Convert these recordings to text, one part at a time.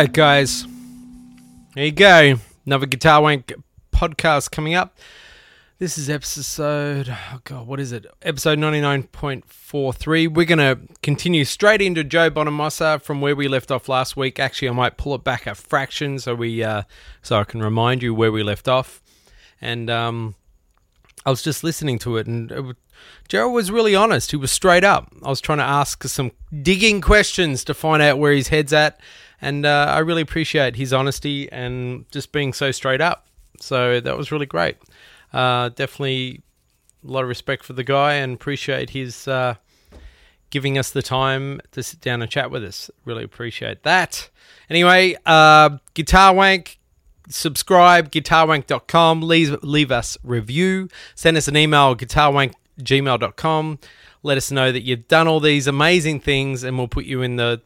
Right, guys. There you go. Another Guitar Wank podcast coming up. This is episode, oh God, what is it? Episode 99.43. We're going to continue straight into Joe Bonamassa from where we left off last week. Actually, I might pull it back a fraction so we uh, so I can remind you where we left off. And um, I was just listening to it, and it, Gerald was really honest. He was straight up. I was trying to ask some digging questions to find out where his head's at, and uh, I really appreciate his honesty and just being so straight up. So that was really great. Uh, definitely a lot of respect for the guy and appreciate his uh, giving us the time to sit down and chat with us. Really appreciate that. Anyway, uh, Guitar Wank, subscribe, guitarwank.com, leave, leave us review, send us an email, guitarwank@gmail.com. Let us know that you've done all these amazing things and we'll put you in the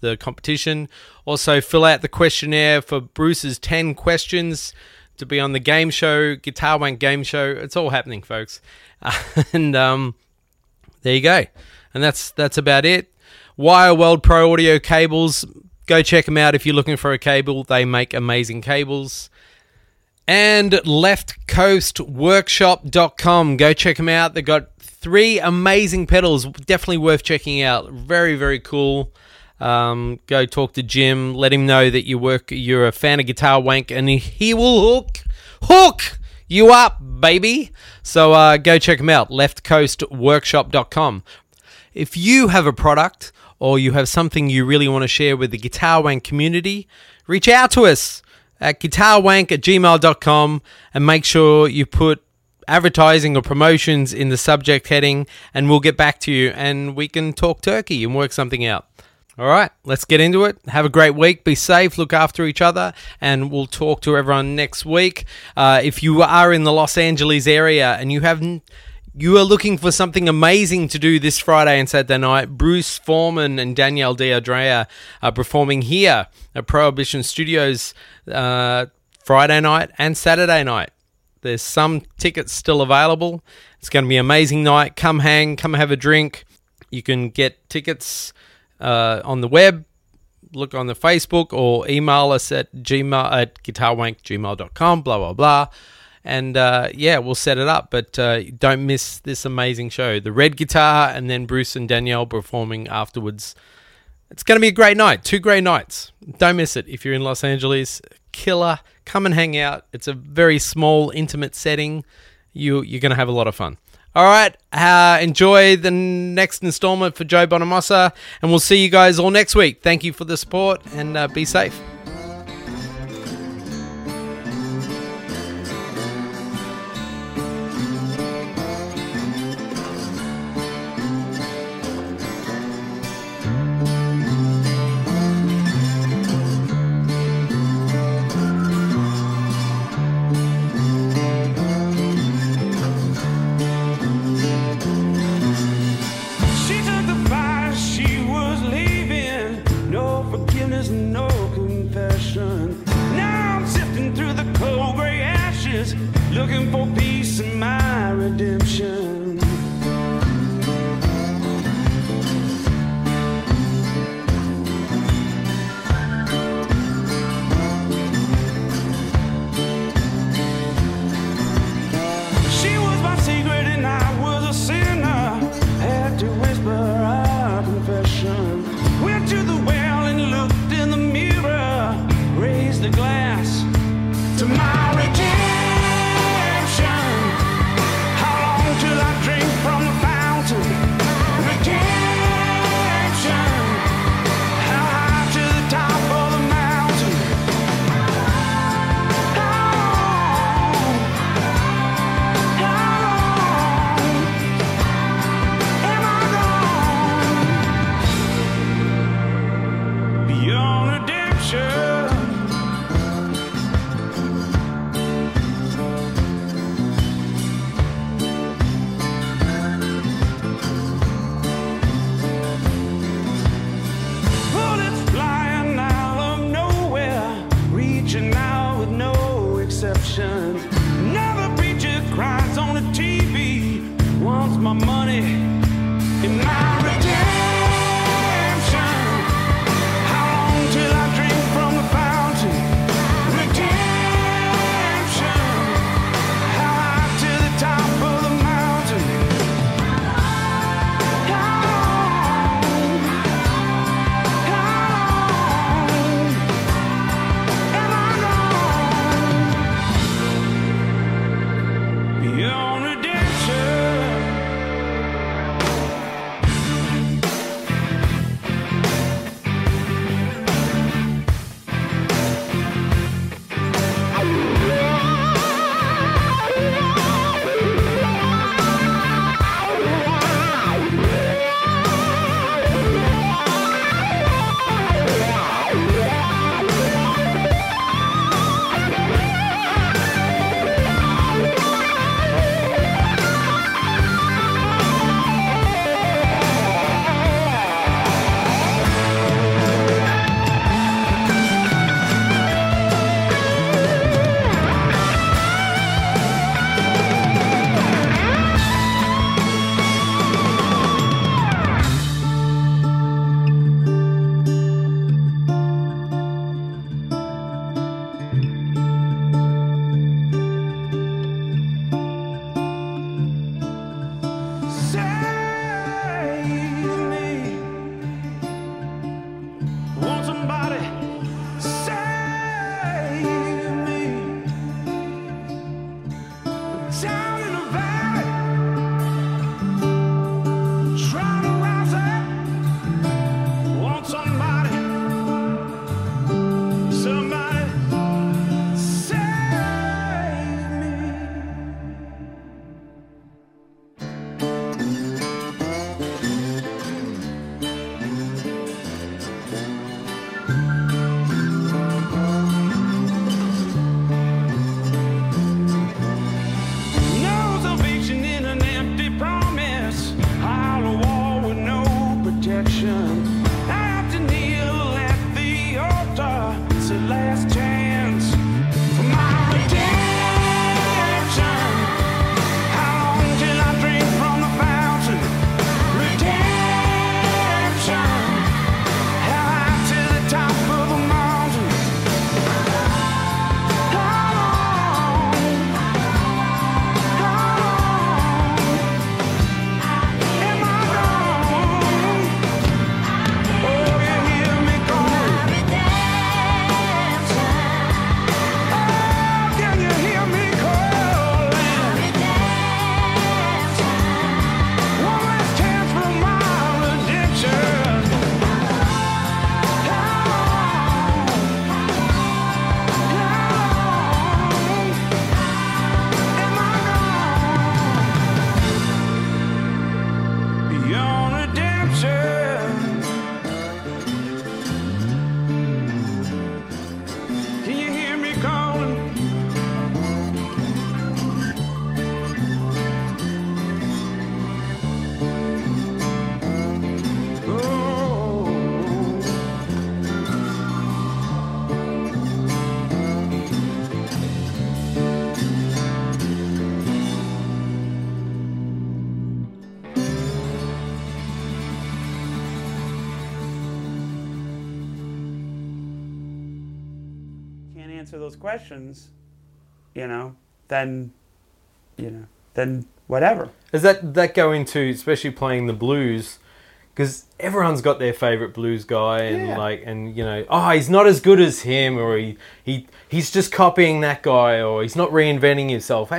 the competition. Also, fill out the questionnaire for Bruce's 10 questions to be on the game show, Guitar Wank game show. It's all happening, folks. and um, there you go. And that's that's about it. Wire World Pro Audio cables. Go check them out if you're looking for a cable. They make amazing cables. And leftcoastworkshop.com. Go check them out. They've got three amazing pedals. Definitely worth checking out. Very, very cool. Um, go talk to Jim. Let him know that you work. You're a fan of Guitar Wank, and he will hook hook you up, baby. So uh, go check him out. LeftCoastWorkshop.com. If you have a product or you have something you really want to share with the Guitar Wank community, reach out to us at guitarwank at gmail.com and make sure you put advertising or promotions in the subject heading and we'll get back to you and we can talk turkey and work something out. All right, let's get into it. Have a great week. Be safe. Look after each other, and we'll talk to everyone next week. Uh, if you are in the Los Angeles area and you haven't. You are looking for something amazing to do this Friday and Saturday night. Bruce Forman and Danielle D'Andrea are performing here at Prohibition Studios uh, Friday night and Saturday night. There's some tickets still available. It's going to be an amazing night. Come hang, come have a drink. You can get tickets uh, on the web, look on the Facebook, or email us at gmail at guitarwankgmail.com, blah, blah, blah. And uh, yeah, we'll set it up. But uh, don't miss this amazing show. The red guitar, and then Bruce and Danielle performing afterwards. It's going to be a great night. Two great nights. Don't miss it if you're in Los Angeles. Killer. Come and hang out. It's a very small, intimate setting. You, you're going to have a lot of fun. All right. Uh, enjoy the next installment for Joe Bonamassa, and we'll see you guys all next week. Thank you for the support, and uh, be safe. Those questions, you know, then, you know, then whatever. Does that that go into especially playing the blues? Because everyone's got their favorite blues guy, and Yeah. like, and you know, oh, he's not as good as him, or he he he's just copying that guy, or he's not reinventing himself.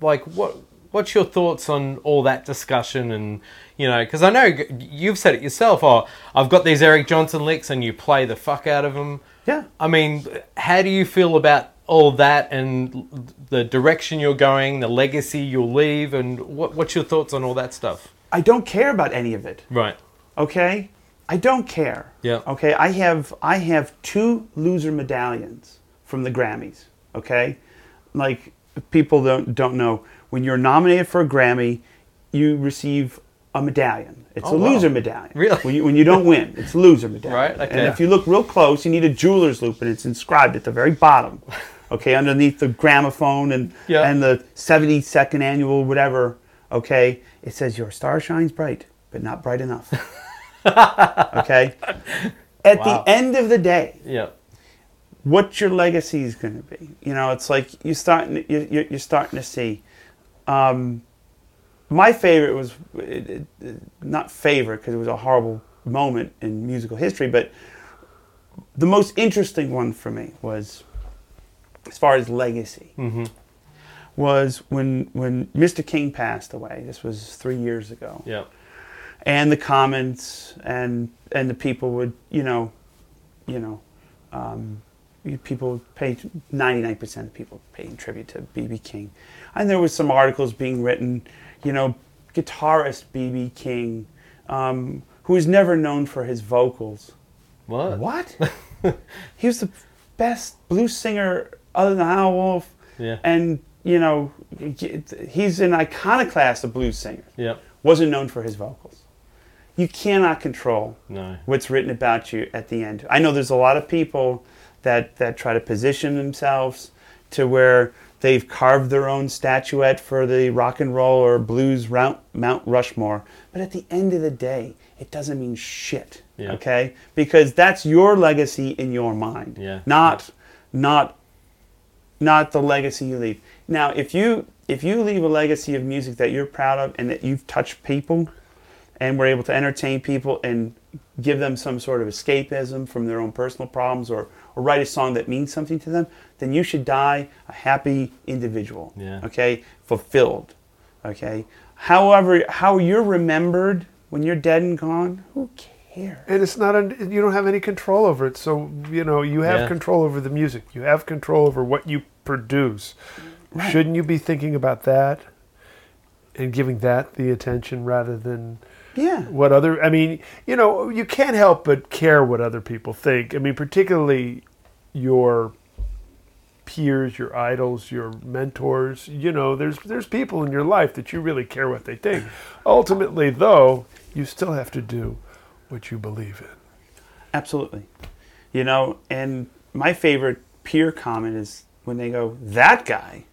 Like, what what's your thoughts on all that discussion? And you know, because I know you've said it yourself. Oh, I've got these Eric Johnson licks, and you play the fuck out of them. Yeah. I mean, how do you feel about all that and the direction you're going, the legacy you'll leave, and what, what's your thoughts on all that stuff? I don't care about any of it. Right. Okay? I don't care. Yeah. Okay, I have I have two loser medallions from the Grammys. Okay? Like people don't don't know when you're nominated for a Grammy, you receive a medallion. It's Oh, a wow. loser medallion. Really? When you, when you don't win, it's a loser medallion. Right, okay. And if you look real close, you need a jeweler's loop, and it's inscribed at the very bottom. Okay, underneath the gramophone and Yeah. and the 72nd annual whatever. Okay, it says your star shines bright, but not bright enough. okay. At Wow. the end of the day, Yeah. what your legacy is going to be. You know, it's like you starting you you're, you're starting to see. Um, my favorite was it, it, not favorite because it was a horrible moment in musical history, but the most interesting one for me was as far as legacy was when when Mr. King passed away. This was three years ago Yeah. and the comments and and the people would you know you know um, people pay 99% of people paying tribute to bb king and there was some articles being written you know guitarist bb king um, who was never known for his vocals What? what he was the best blues singer other than Howlin' Wolf Yeah. and you know he's an iconoclast of blues singers Yeah. wasn't known for his vocals. You cannot control No. what's written about you at the end. I know there's a lot of people that, that try to position themselves to where they've carved their own statuette for the rock and roll or blues Mount, Mount Rushmore. But at the end of the day, it doesn't mean shit. Yeah. Okay? Because that's your legacy in your mind. Yeah. Not not not the legacy you leave. Now, if you if you leave a legacy of music that you're proud of and that you've touched people and were able to entertain people and give them some sort of escapism from their own personal problems or, or write a song that means something to them, then you should die a happy individual. Yeah. Okay? Fulfilled. Okay? However, how you're remembered when you're dead and gone, who cares? and it's not un- you don't have any control over it so you know you have Yeah. control over the music you have control over what you produce shouldn't you be thinking about that and giving that the attention rather than Yeah. what other i mean you know you can't help but care what other people think i mean particularly your peers your idols your mentors you know there's there's people in your life that you really care what they think ultimately though you still have to do what you believe in Absolutely. You know, and my favorite peer comment is when they go, "That guy,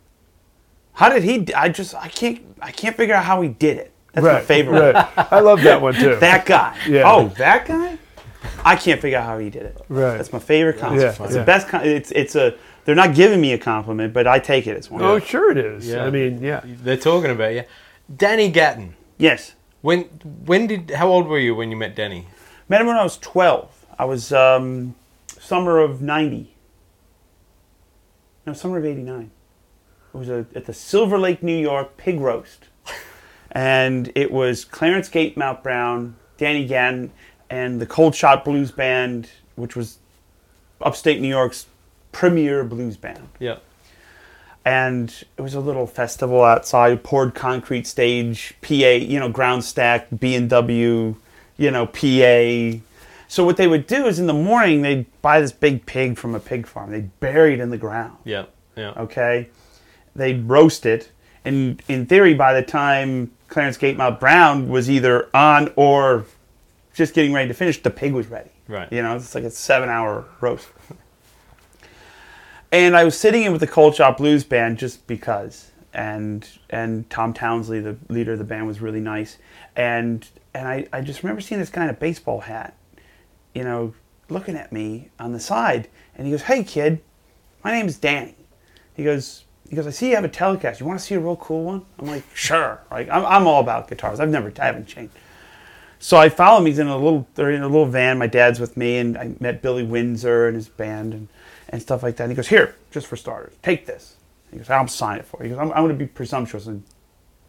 how did he? i just I can't I can't figure out how he did it." That's my favorite. one. I love that one too. That guy. Yeah. Oh, that guy. I can't figure out how he did it. Right. That's my favorite comment. Yeah, it's yeah. the best. Com- it's it's a. They're not giving me a compliment, but I take it as one. oh, sure it is. Yeah. I mean, yeah. They're talking about you. Danny Gatton. Yes. When when did how old were you when you met Danny? Met him when I was 12. I was um, summer of 90. No, summer of 89. It was a, at the Silver Lake, New York pig roast. And it was Clarence Gatemouth Brown, Danny Gatton, and the Cold Shot Blues Band, which was upstate New York's premier blues band Yeah. and it was a little festival outside, poured concrete stage, PA, you know, ground stack, B and W, you know, PA. So what they would do is in the morning they'd buy this big pig from a pig farm. They'd bury it in the ground. Yeah. Yeah. Okay, they'd roast it, and in theory, by the time Clarence Gatemouth Brown was either on or just getting ready to finish, the pig was ready. Right. You know, it's like a seven-hour roast. And I was sitting in with the Cold Shot Blues Band just because, and and Tom Townsley, the leader of the band, was really nice, and and I, I just remember seeing this guy in a baseball hat, you know, looking at me on the side, and he goes, "Hey kid, my name's Danny. He goes, he goes, I see you have a Telecaster. You want to see a real cool one? I'm like, sure. Like, I'm, I'm all about guitars. I've never, I haven't changed. So I follow him. He's in a little, they're in a little van. My dad's with me, and I met Billy Windsor and his band and, and stuff like that. And he goes, here, just for starters, take this. He goes, I'll sign it for you. He goes, I'm, I'm going to be presumptuous and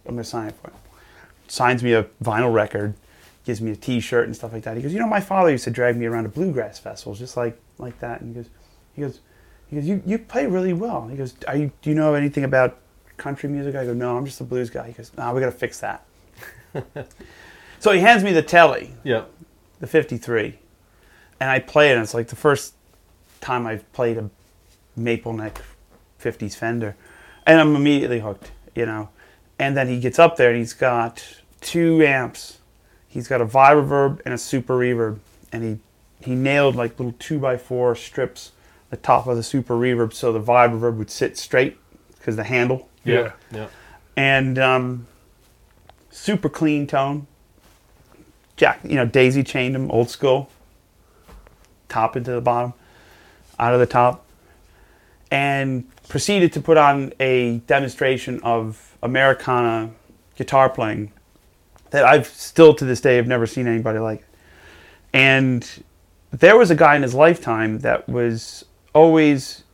I'm going to sign it for you. Signs me a vinyl record, gives me a T-shirt and stuff like that. He goes, you know, my father used to drag me around to bluegrass festivals, just like like that. And he goes, he goes, he goes, you, you play really well. He goes, Are you, do you know anything about country music? I go, no, I'm just a blues guy. He goes, no, we got to fix that. so he hands me the telly, Yeah. the 53, and I play it. And it's like the first time I've played a maple neck 50s Fender, and I'm immediately hooked, you know. And then he gets up there and he's got two amps. He's got a Vibroverb and a Super Reverb, and he he nailed like little two by four strips the top of the Super Reverb so the Vibroverb would sit straight because the handle Yeah. Yeah. and um, super clean tone. Jack, you know, daisy chained them, old school. Top into the bottom, out of the top, and proceeded to put on a demonstration of Americana guitar playing that I've still to this day have never seen anybody like. And there was a guy in his lifetime that was always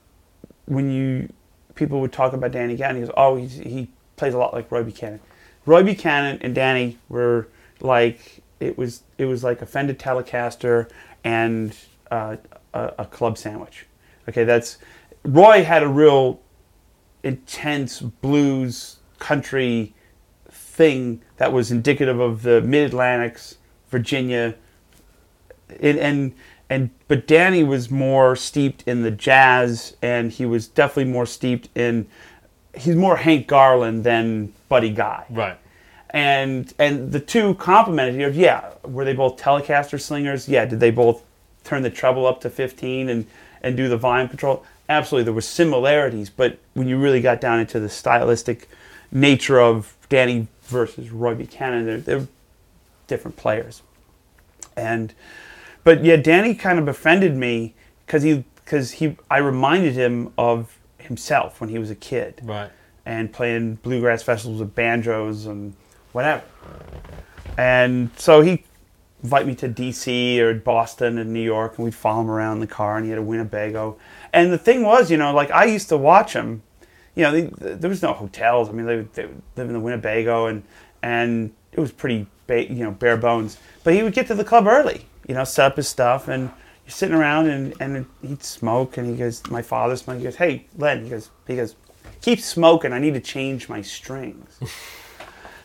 when you people would talk about Danny Gatton, he goes, "Oh, he's, he plays a lot like Roy Buchanan." Roy Buchanan and Danny were like it was it was like a Fender Telecaster and uh, a, a club sandwich. Okay, that's Roy had a real intense blues country thing that was indicative of the Mid Atlantics, Virginia, and, and and but Danny was more steeped in the jazz, and he was definitely more steeped in. He's more Hank Garland than Buddy Guy, Right. and and the two complemented. You know, yeah, were they both Telecaster slingers? Yeah, did they both turn the treble up to fifteen and and do the volume control? Absolutely, there were similarities, but when you really got down into the stylistic nature of Danny versus Roy Buchanan, they're, they're different players, and but yeah, Danny kind of befriended me because he because he I reminded him of himself when he was a kid Right. and playing bluegrass festivals with banjos and whatever. And so he invite me to DC or Boston and New York, and we'd follow him around in the car, and he had a Winnebago. And the thing was, you know, like I used to watch him. You know, they, there was no hotels. I mean, they, would- they would live in the Winnebago, and and it was pretty, ba- you know, bare bones. But he would get to the club early, you know, set up his stuff, and you're sitting around, and and he'd smoke, and he goes, my father smoked. He goes, hey, Len, he goes, he goes, keep smoking. I need to change my strings.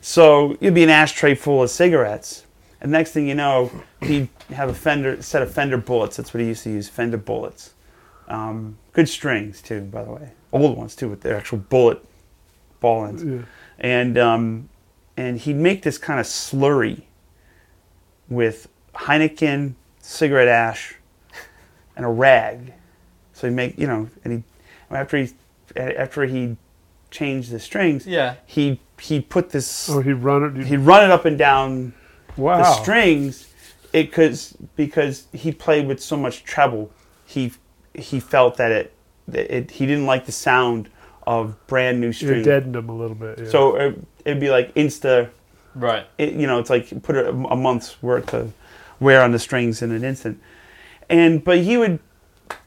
So it'd be an ashtray full of cigarettes. And next thing you know, he'd have a Fender set of Fender bullets. That's what he used to use, Fender bullets. Um, good strings too, by the way, old ones too, with their actual bullet ball ends. Yeah. And um, and he'd make this kind of slurry with Heineken, cigarette ash, and a rag. So he'd make you know, and he after he after he changed the strings, Yeah. he he put this Oh, he'd run it. he'd run it up and down wow. the strings it cause because he played with so much treble he he felt that it, that it he didn't like the sound of brand new It strings deadened him a little bit. Yeah. so it, it'd be like insta Right. it, you know it's like put a, a month's worth of wear on the strings in an instant. And but he would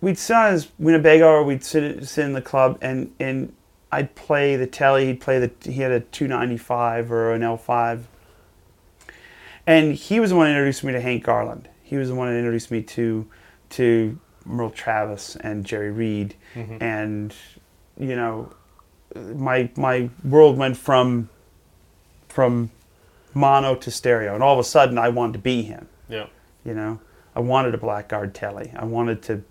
we'd sit on his Winnebago or we'd sit sit in the club and and I'd play the telly he'd play the he had a 295 or an L5 and he was the one that introduced me to Hank Garland. He was the one that introduced me to to Merle Travis and Jerry Reed. Mm-hmm. And you know my my world went from from mono to stereo. And all of a sudden I wanted to be him Yeah. you know? I wanted a blackguard telly I wanted to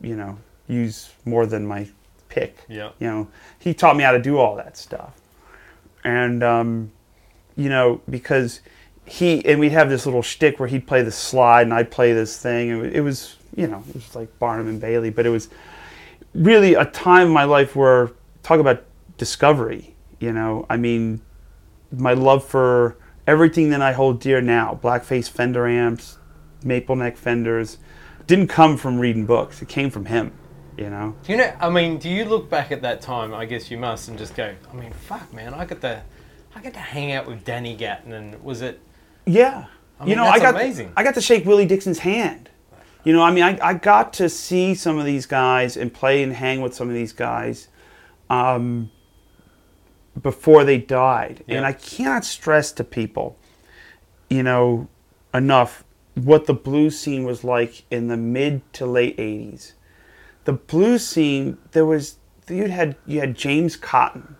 you know use more than my pick. Yeah. you know? He taught me how to do all that stuff. And um, you know because he and we'd have this little shtick where he'd play the slide and I'd play this thing. And it was you know it was like Barnum and Bailey but it was really a time in my life where talk about discovery you know? I mean my love for everything that I hold dear now blackface fender amps maple neck fenders didn't come from reading books it came from him You know, Do you know? I mean, do you look back at that time? I guess you must, and just go. I mean, fuck, man, I got to, I got to hang out with Danny Gatton, and was it? yeah. I you know, I got amazing. I got to shake Willie Dixon's hand. You know, I mean, I, I got to see some of these guys and play and hang with some of these guys um, before they died. Yeah. And I cannot stress to people, you know, enough what the blues scene was like in the mid to late 80s. The blues scene, there was, you had, you had James Cotton,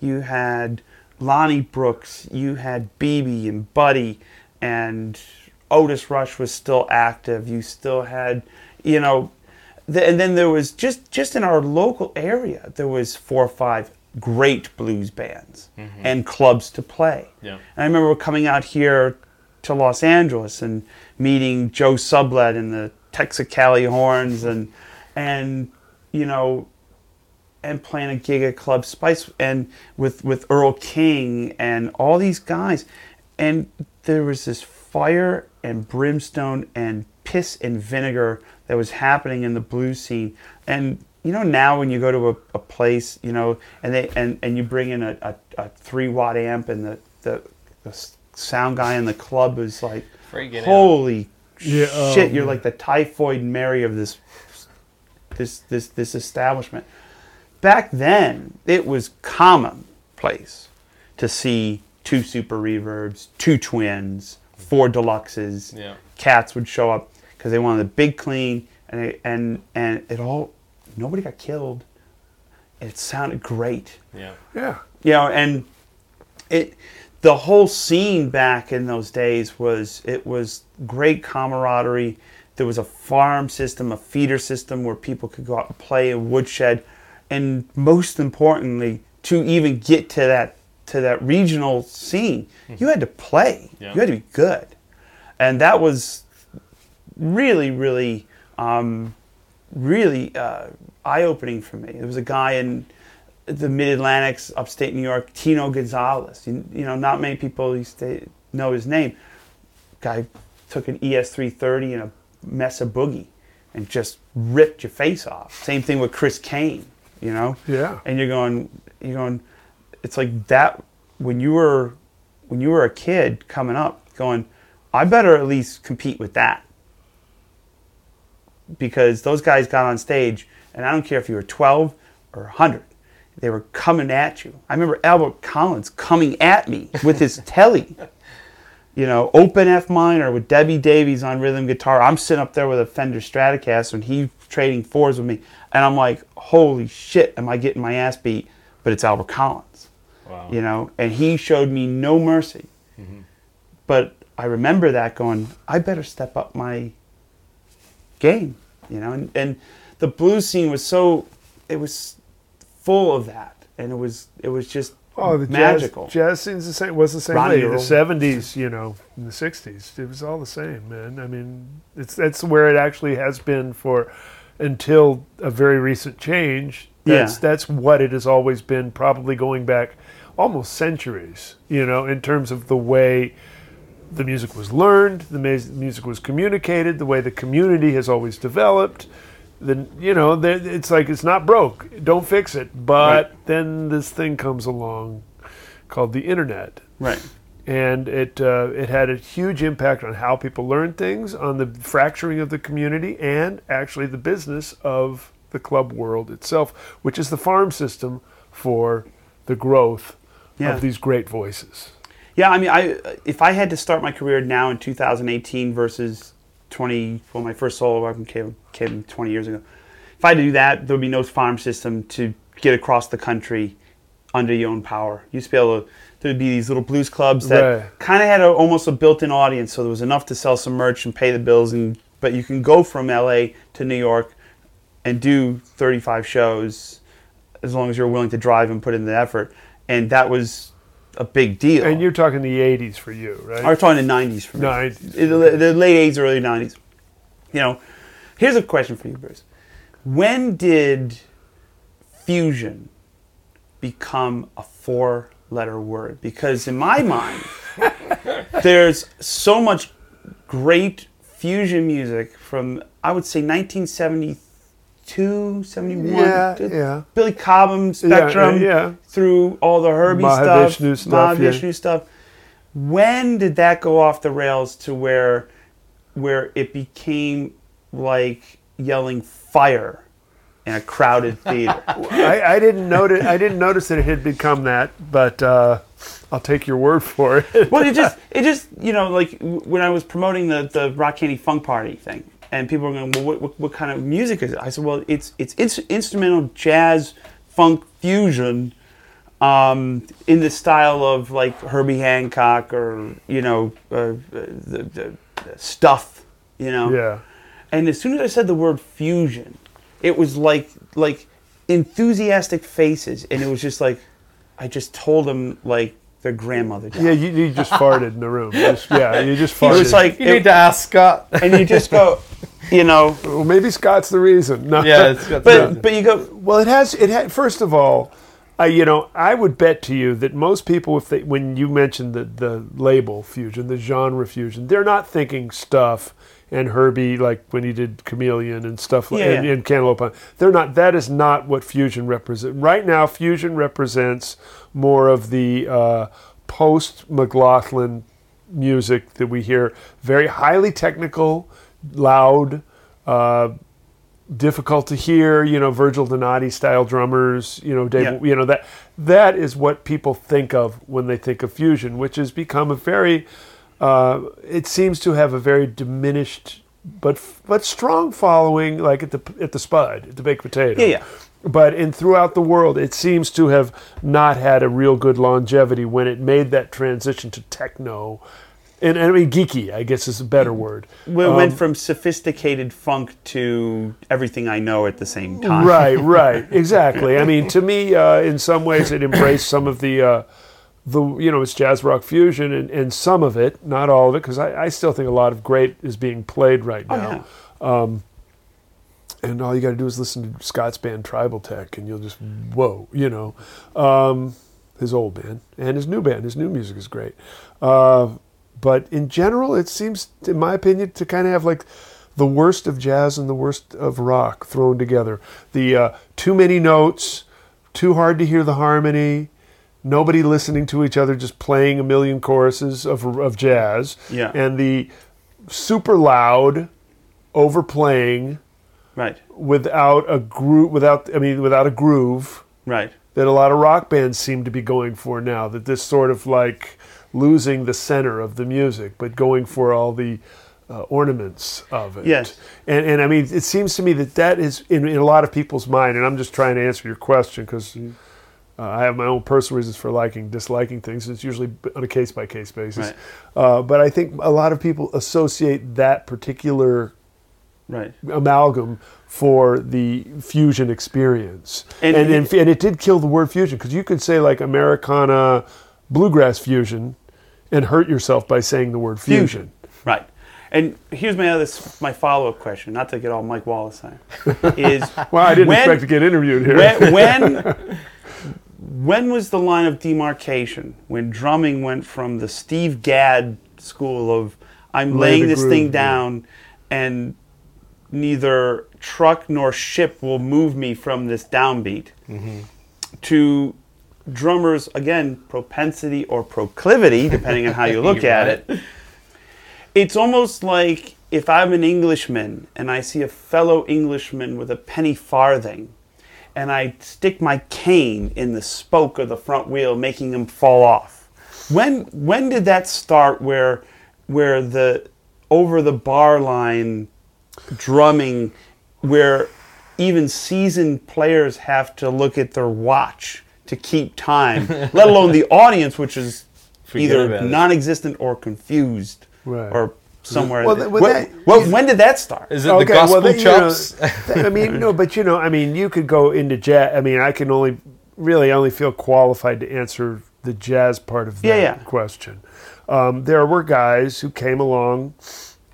you had Lonnie Brooks, you had BB and Buddy, and Otis Rush was still active. You still had, you know, the, and then there was just just in our local area there was four or five great blues bands mm-hmm. and clubs to play. Yeah. And I remember coming out here to Los Angeles and meeting Joe Sublett and the Texacali Horns and and you know and playing a gig at Club Spice and with with Earl King and all these guys, and there was this fire and brimstone and piss and vinegar that was happening in the blues scene. And you know now when you go to a, a place, you know, and they and, and you bring in a, a, a three watt amp and the, the the sound guy in the club is like, Freaking out. holy Yeah, shit, oh, you're like the typhoid Mary of this this this this establishment. Back then, it was commonplace to see two super reverbs, two twins, four deluxes. Yeah. Cats would show up because they wanted a big clean, and it, and and it all nobody got killed. It sounded great Yeah. Yeah. you know and it the whole scene back in those days was it was great camaraderie there was a farm system a feeder system where people could go out and play in woodshed and most importantly to even get to that to that regional scene you had to play Yeah. you had to be good and that was really really um, really uh, eye-opening for me. There was a guy in the Mid-Atlantics, upstate New York, Tino Gonzalez. You, you know, not many people used to know his name. Guy took an E ES330 and a Mesa Boogie and just ripped your face off. Same thing with Chris Kane. You know. Yeah. And you're going, you're going. It's like that when you were, when you were a kid coming up, going, I better at least compete with that because those guys got on stage, and I don't care if you were 12 or 100, they were coming at you. I remember Albert Collins coming at me with his telly, you know, open F minor with Debbie Davies on rhythm guitar. I'm sitting up there with a Fender Stratocaster, and he's trading fours with me, and I'm like, holy shit, am I getting my ass beat? But it's Albert Collins, Wow. you know, and he showed me no mercy. Mm-hmm. But I remember that going, I better step up my game, you know, and, and the blues scene was so it was full of that, and it was it was just Oh, the magical. Jazz, jazz scene's the same. Was the same Ronnie way. Earl. The seventies, you know, in the sixties, it was all the same, man. I mean, it's that's where it actually has been for until a very recent change. That's Yeah. that's what it has always been, probably going back almost centuries. You know, in terms of the way the music was learned, the mu- music was communicated, the way the community has always developed. Then you know, it's like it's not broke. Don't fix it. But Right. then this thing comes along called the internet, right. and it uh, it had a huge impact on how people learn things, on the fracturing of the community, and actually the business of the club world itself, which is the farm system for the growth Yeah. of these great voices. Yeah, I mean, I if I had to start my career now in 2018 versus 20, well, my first solo album came, came 20 years ago. If I had to do that, there would be no farm system to get across the country under your own power. You used to be able to, there would be these little blues clubs that Right. kind of had a, almost a built-in audience, so there was enough to sell some merch and pay the bills. And but you can go from LA to New York and do 35 shows as long as you're willing to drive and put in the effort. And that was a big deal. And you're talking the '80s for you, right? I was talking the '90s for me. 90s. In the, late '80s, early '90s. You know, here's a question for you, Bruce. When did fusion become a four-letter word? Because in my mind, there's so much great fusion music from I would say 1972 72, 71. Yeah, yeah. Billy Cobham Spectrum yeah. through all the Herbie Mahavishnu stuff, stuff, yeah. Mahavishnu stuff. When did that go off the rails to where where it became like yelling fire in a crowded theater? I, I didn't notice. I didn't notice that it had become that, but uh, I'll take your word for it. well, it just, it just, you know, like when I was promoting the the Rock Candy Funk Party thing, and people were going, "Well, what, what, what kind of music is it?" I said, "Well, it's it's, it's instrumental jazz funk fusion, um, in the style of like Herbie Hancock or you know uh, the, the, the stuff, you know." yeah. And as soon as I said the word fusion, it was like like enthusiastic faces, and it was just like I just told them like their grandmother died. Yeah, you, you just farted in the room. Just- yeah, you just farted. It farted. was like You it- need to ask Scott. and you just go, you know, well, maybe Scott's the reason. No. yeah, it's got but but you go, Well, it has. It had. First of all, I you know I would bet to you that most people, if they when you mentioned the the label fusion, the genre fusion, they're not thinking stuff and Herbie like when he did Chameleon and stuff like Yeah, and, yeah. and Cantaloupe. They're not. That is not what fusion represents. Right now, fusion represents more of the uh, post McLaughlin music that we hear. Very highly technical, loud. Uh, difficult to hear, you know, Virgil Donati style drummers, you know, Dave, Yeah. you know that that is what people think of when they think of fusion, which has become a very uh, it seems to have a very diminished but but strong following like at the at the Spud, at the baked potato. Yeah, yeah. But in throughout the world, it seems to have not had a real good longevity when it made that transition to techno, and, and I mean geeky, I guess is a better word. we Um, went from sophisticated funk to everything I know at the same time. Right, right, exactly. I mean, to me, uh, in some ways, it embraced some of the, uh, the you know, it's jazz rock fusion, and, and some of it, not all of it, because I, I still think a lot of great is being played right Oh, now. yeah. And all you got to do is listen to Scott's band Tribal Tech, and you'll just whoa, you know, um, his old band and his new band. His new music is great. Uh, but in general, it seems, in my opinion, to kind of have like the worst of jazz and the worst of rock thrown together. The uh, too many notes, too hard to hear the harmony, nobody listening to each other, just playing a million choruses of, of jazz, Yeah. and the super loud overplaying Right, without a groove without I mean without a groove right. that a lot of rock bands seem to be going for now that this sort of like losing the center of the music but going for all the uh, ornaments of it Yes. and and I mean it seems to me that that is in, in a lot of people's mind and I'm just trying to answer your question because uh, I have my own personal reasons for liking disliking things it's usually on a case by case basis Right. uh, but I think a lot of people associate that particular Right. amalgam for the fusion experience. And- And, and, and, it did kill the word fusion because you could say like Americana bluegrass fusion and hurt yourself by saying the word fusion. Right. And here's my other my follow up question, not to get all Mike Wallace on, is Well, I didn't when, expect to get interviewed here. when, when when was the line of demarcation when drumming went from the Steve Gadd school of I'm Lay laying this groove, thing yeah. down and neither truck nor ship will move me from this downbeat mm-hmm. to drummers again propensity or proclivity depending on how you look at it it's almost like if I'm an Englishman and I see a fellow Englishman with a penny farthing and I stick my cane in the spoke of the front wheel making him fall off. When when did that start where where the over the bar line drumming where even seasoned players have to look at their watch to keep time, let alone the audience which is Forget either non-existent or confused Right. or somewhere. Well, well, What- that- what- when did that start? Is it the gospel then, you know, I mean, no, but you know, I mean, you could go into jazz. I mean, I can only really only feel qualified to answer the jazz part of that Yeah, yeah. question. Um, there were guys who came along,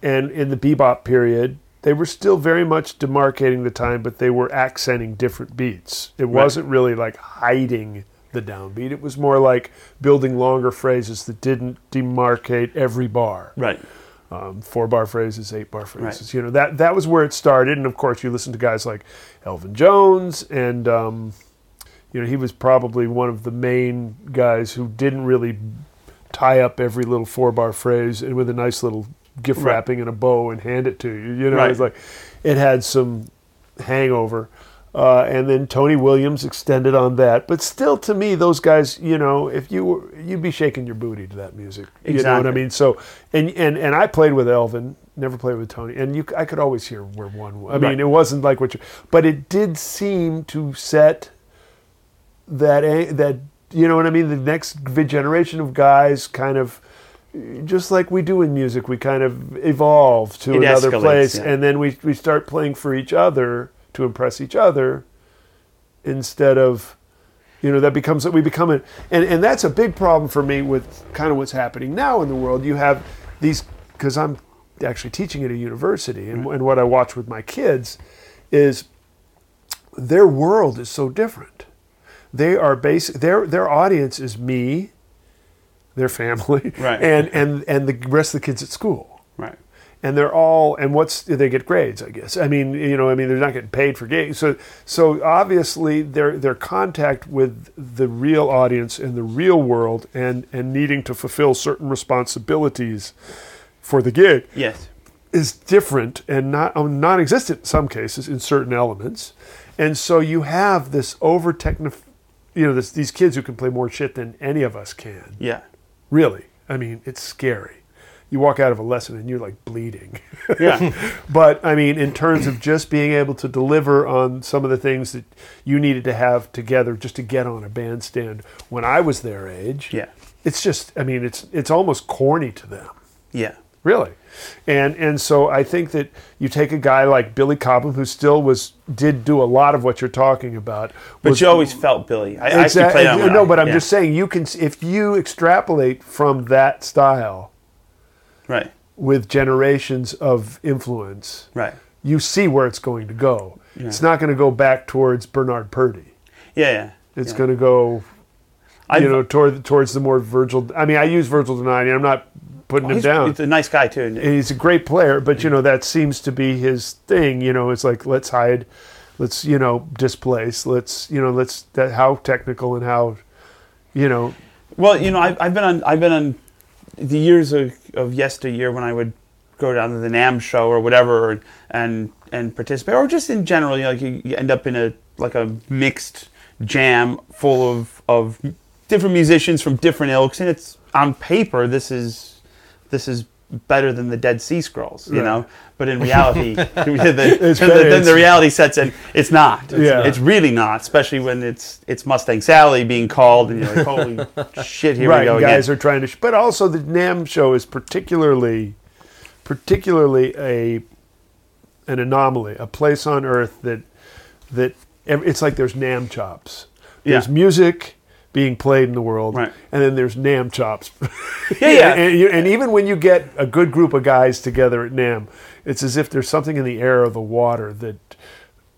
and in the bebop period, they were still very much demarcating the time, but they were accenting different beats. It wasn't really like hiding the downbeat. It was more like building longer phrases that didn't demarcate every bar. right. Um, four bar phrases, eight bar phrases. You know that that was where it started, and of course you listen to guys like Elvin Jones, and um, you know he was probably one of the main guys who didn't really tie up every little four bar phrase and with a nice little gift Right. wrapping and a bow and hand it to you. You know, Right. it's like it had some hangover. Uh, and then Tony Williams extended on that, but still, to me, those guys, you know, if you were, you'd be shaking your booty to that music. You know what I mean? So, and and and I played with Elvin, never played with Tony, and you, I could always hear where one. was. I mean, Right. it wasn't like what you, but it did seem to set that a- that you know what I mean. The next generation of guys kind of. Just like we do in music, we kind of evolve to It another escalates, place, yeah. and then we, we start playing for each other to impress each other instead of you know that becomes that we become it and and that's a big problem for me with kind of what's happening now in the world you have these because i'm actually teaching at a university and, and what i watch with my kids is their world is so different they are basic their their audience is me their family Right. and and and the rest of the kids at school Right. And they're all and what's they get grades i guess i mean you know i mean they're not getting paid for games so so obviously their their contact with the real audience and the real world and and needing to fulfill certain responsibilities for the gig Yes. is different and not um, non-existent in some cases in certain elements and so you have this over techni you know this, these kids who can play more shit than any of us can Yeah. Really, I mean, it's scary. You walk out of a lesson and you're like bleeding. Yeah. but I mean, in terms of just being able to deliver on some of the things that you needed to have together just to get on a bandstand when I was their age, Yeah. it's just, I mean, it's it's almost corny to them, Yeah. really. And and so I think that you take a guy like Billy Cobham, who still was did do a lot of what you're talking about, But was- you always felt Billy. I, I actually played on no, but I'm yeah. just saying you can if you extrapolate from that style right. with generations of influence, Right. you see where it's going to go. It's not going to go back towards Bernard Purdie. Yeah. Yeah. It's yeah. going to go, I've- you know, toward towards the more Virgil. I mean, I use Virgil Donati. I'm not putting him down. he's a nice guy too. And he's a great player, but you know that seems to be his thing. You know, it's like let's hide, let's you know displace, let's you know let's that how technical and how, you know, Well, you know, I've, I've been on I've been on the years of, of yesteryear when I would go down to the NAMM show or whatever and and, participate, or just in general, you know, like you, you end up in a like a mixed jam full of of different musicians from different ilks, and it's on paper this is this is better than the Dead Sea Scrolls, you Right. know. But in reality, the, the, then the reality sets in. It's not. It's, Yeah. it's really not, especially when it's it's Mustang Sally being called, and you're like, holy shit, here right we go guys again. are trying to sh- but also the NAMM show is particularly particularly a an anomaly a place on earth that that it's like there's NAMM chops there's Yeah. music being played in the world Right. and then there's NAMM chops Yeah, yeah. and, you- and even when you get a good group of guys together at NAMM it's as if there's something in the air or the water that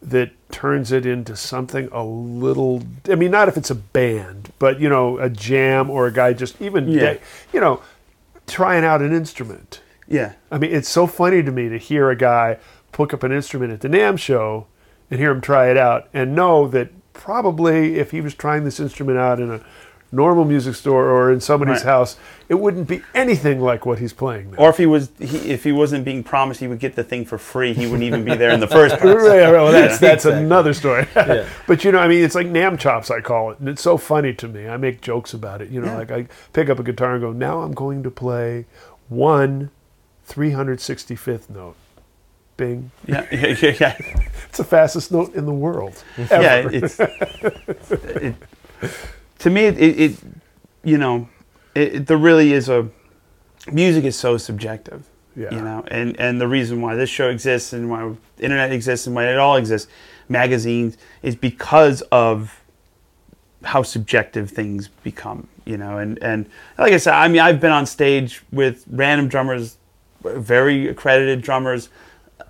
that turns it into something a little i mean not if it's a band but you know a jam or a guy just even Yeah. you know trying out an instrument Yeah, i mean it's so funny to me to hear a guy pick up an instrument at the NAMM show and hear him try it out and know that probably if he was trying this instrument out in a normal music store or in somebody's Right. house it wouldn't be anything like what he's playing now. or if he was he, if he wasn't being promised he would get the thing for free, he wouldn't even be there in the first place. Right, right, well, that's that's Exactly. another story. but you know, I mean, it's like NAMM chops. I call it, and it's so funny to me. I make jokes about it. You know, Yeah. like I pick up a guitar and go, "Now I'm going to play one 365th note." Bing. Yeah, yeah, yeah. yeah. It's the fastest note in the world. yeah it's it, to me it, it, you know it, it- there really is a music is so subjective Yeah. you know and and the reason why this show exists and why internet exists and why it all exists magazines is because of how subjective things become you know and and like i said i mean i've been on stage with random drummers very accredited drummers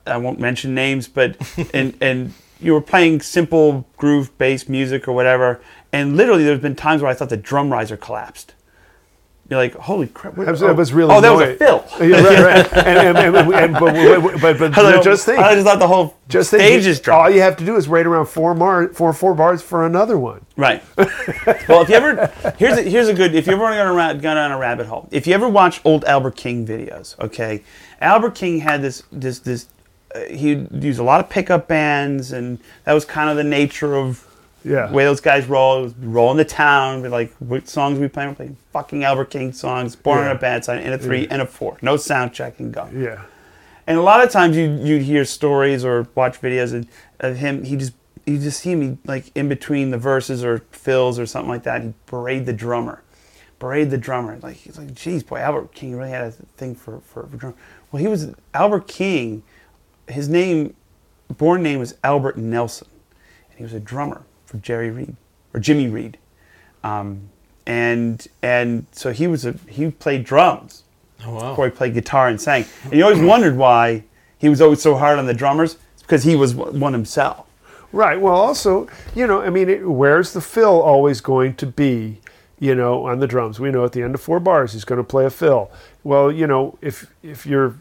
i won't mention names but and and you were playing simple groove based music or whatever and literally there's been times where i thought the drum riser collapsed You're like, holy crap! what- That was, that oh, was really oh, that was a fill. Yeah, right, right. And, and, and, and, and- but, but, but, I but thought- just think, I just thought the whole just stage think, is all you have to do is wait around four mar, four four bars for another one. Right. well, if you ever here's a, here's a good if you ever want to go around go down a rabbit hole. If you ever watch old Albert King videos, okay, Albert King had this this this uh, he used a lot of pickup bands, and that was kind of the nature of Yeah. the way those guys roll. It was roll in the town, be like what songs we playing? We're playing fucking Albert King songs, Born on Yeah. a Bad Side, and a three and a four, no sound check and go. Yeah. And a lot of times you you'd hear stories or watch videos of, of him. He just you just see him like in between the verses or fills or something like that. He berate the drummer, berate the drummer. Like he's like, geez, boy, Albert King really had a thing for for, for drum. Well, he was Albert King. His name, born name was Albert Nelson, and he was a drummer for Jerry Reed or Jimmy Reed, um, and and so he was a he played drums Oh wow. before he played guitar and sang. And you always wondered why he was always so hard on the drummers. It's because he was one himself. Right. Well, also, you know, I mean, it, where's the fill always going to be? You know, on the drums, we know at the end of four bars he's going to play a fill. Well, you know, if if you're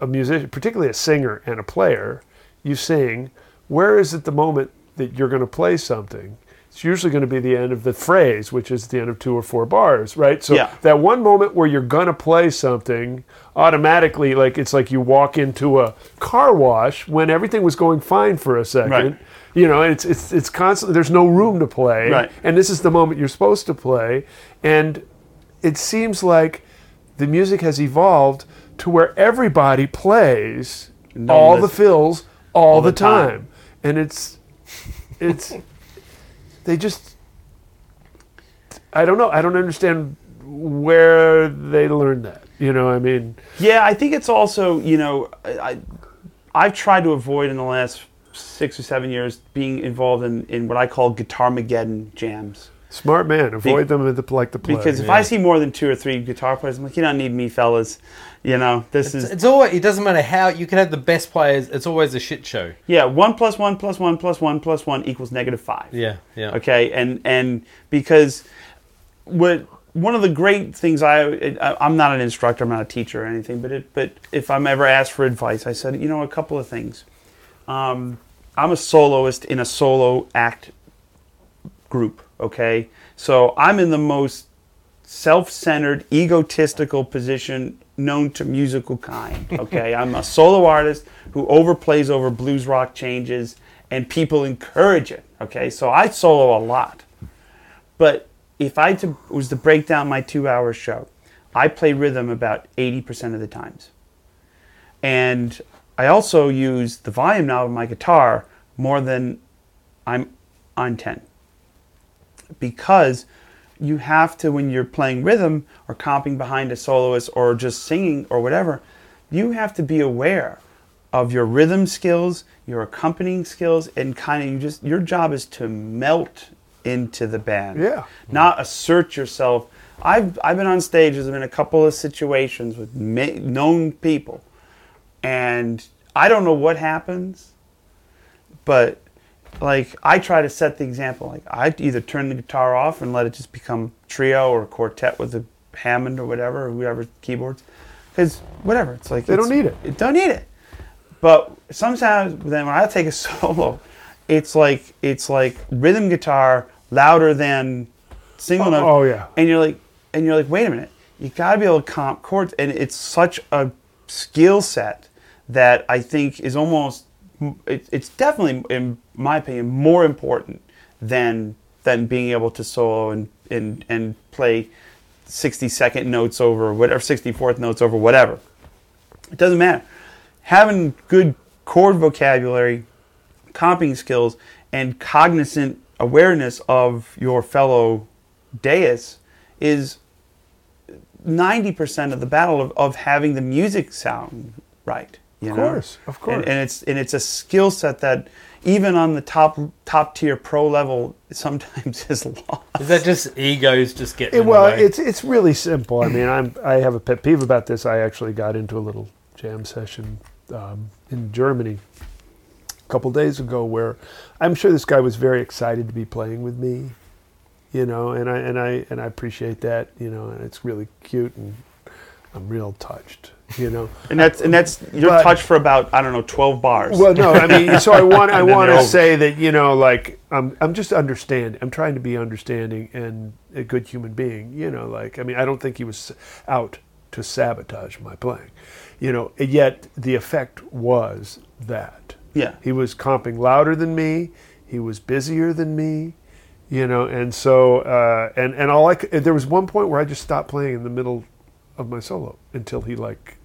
a musician, particularly a singer and a player, you sing. Where is it the moment that you're going to play something? It's usually going to be the end of the phrase, which is the end of two or four bars, right? So Yeah. that one moment where you're going to play something, automatically, like it's like you walk into a car wash when everything was going fine for a second. Right. You know, it's it's it's constantly there's no room to play, Right. and this is the moment you're supposed to play, and it seems like the music has evolved to where everybody plays No all the fills all, the, the time. time. and it's it's they just I don't know. I don't understand where they learned that. You know, I mean, Yeah, I think it's also you know I, I I've tried to avoid in the last six or seven years being involved in, in what I call guitar mageddon jams. smart man. Avoid them at the like the play. Because if I see more than two or three guitar players, I'm like, you don't need me, fellas. You know, this It's, is it's always it doesn't matter how you can have the best players. It's always a shit show. yeah, one plus one plus one plus one plus one equals negative five. Yeah, yeah. okay and and because what one of the great things I, I i'm not an instructor i'm not a teacher or anything but it but if i'm ever asked for advice i said you know a couple of things um, i'm a soloist in a solo act group okay so i'm in the most self-centered egotistical position known to musical kind okay i'm a solo artist who overplays over blues rock changes and people encourage it okay so i solo a lot but if I to, was to break down my two hour show, I play rhythm about 80% of the times. And I also use the volume knob of my guitar more than I'm on 10. Because you have to, when you're playing rhythm or comping behind a soloist or just singing or whatever, you have to be aware of your rhythm skills, your accompanying skills, and kind of you just, your job is to melt into the band. Yeah. Not assert yourself. I've, I've been on stages in a couple of situations with ma- known people, and I don't know what happens, but like I try to set the example. Like I either turn the guitar off and let it just become trio or quartet with a Hammond or whatever, or whoever keyboards, because whatever. It's like They don't need it. It don't need it. But sometimes then when I take a solo, it's like it's like rhythm guitar louder than single Oh, note. oh, yeah. And you're like and you're like, wait a minute, you got to be able to comp chords, and it's such a skill set that I think is almost it, it's definitely in my opinion more important than than being able to solo and and and play 60 second notes over whatever 64th notes over whatever. It doesn't matter. Having good chord vocabulary comping skills and cognizant awareness of your fellow deists is 90% of the battle of, of having the music sound right you Of know? course, of course. and, and it's and it's a skill set that even on the top top tier pro level sometimes is lost Is that just egos just getting It- in the well, way? it's it's really simple. I mean, I'm I have a pet peeve about this. I actually got into a little jam session um, in Germany a couple days ago, where I'm sure this guy was very excited to be playing with me, you know, and I and I and I appreciate that, you know, and it's really cute, and I'm real touched, you know. And that's and that's you're But- touched for about I don't know twelve bars. Well, no, I mean, so I want I want to say that you know, like I'm I'm just understanding. I'm trying to be understanding and a good human being. You know, like I mean, I don't think he was out to sabotage my playing. You know, yet the effect was that. Yeah. He was comping louder than me. He was busier than me. You know, and so uh, and and all I c- there was one point where I just stopped playing in the middle of my solo until he like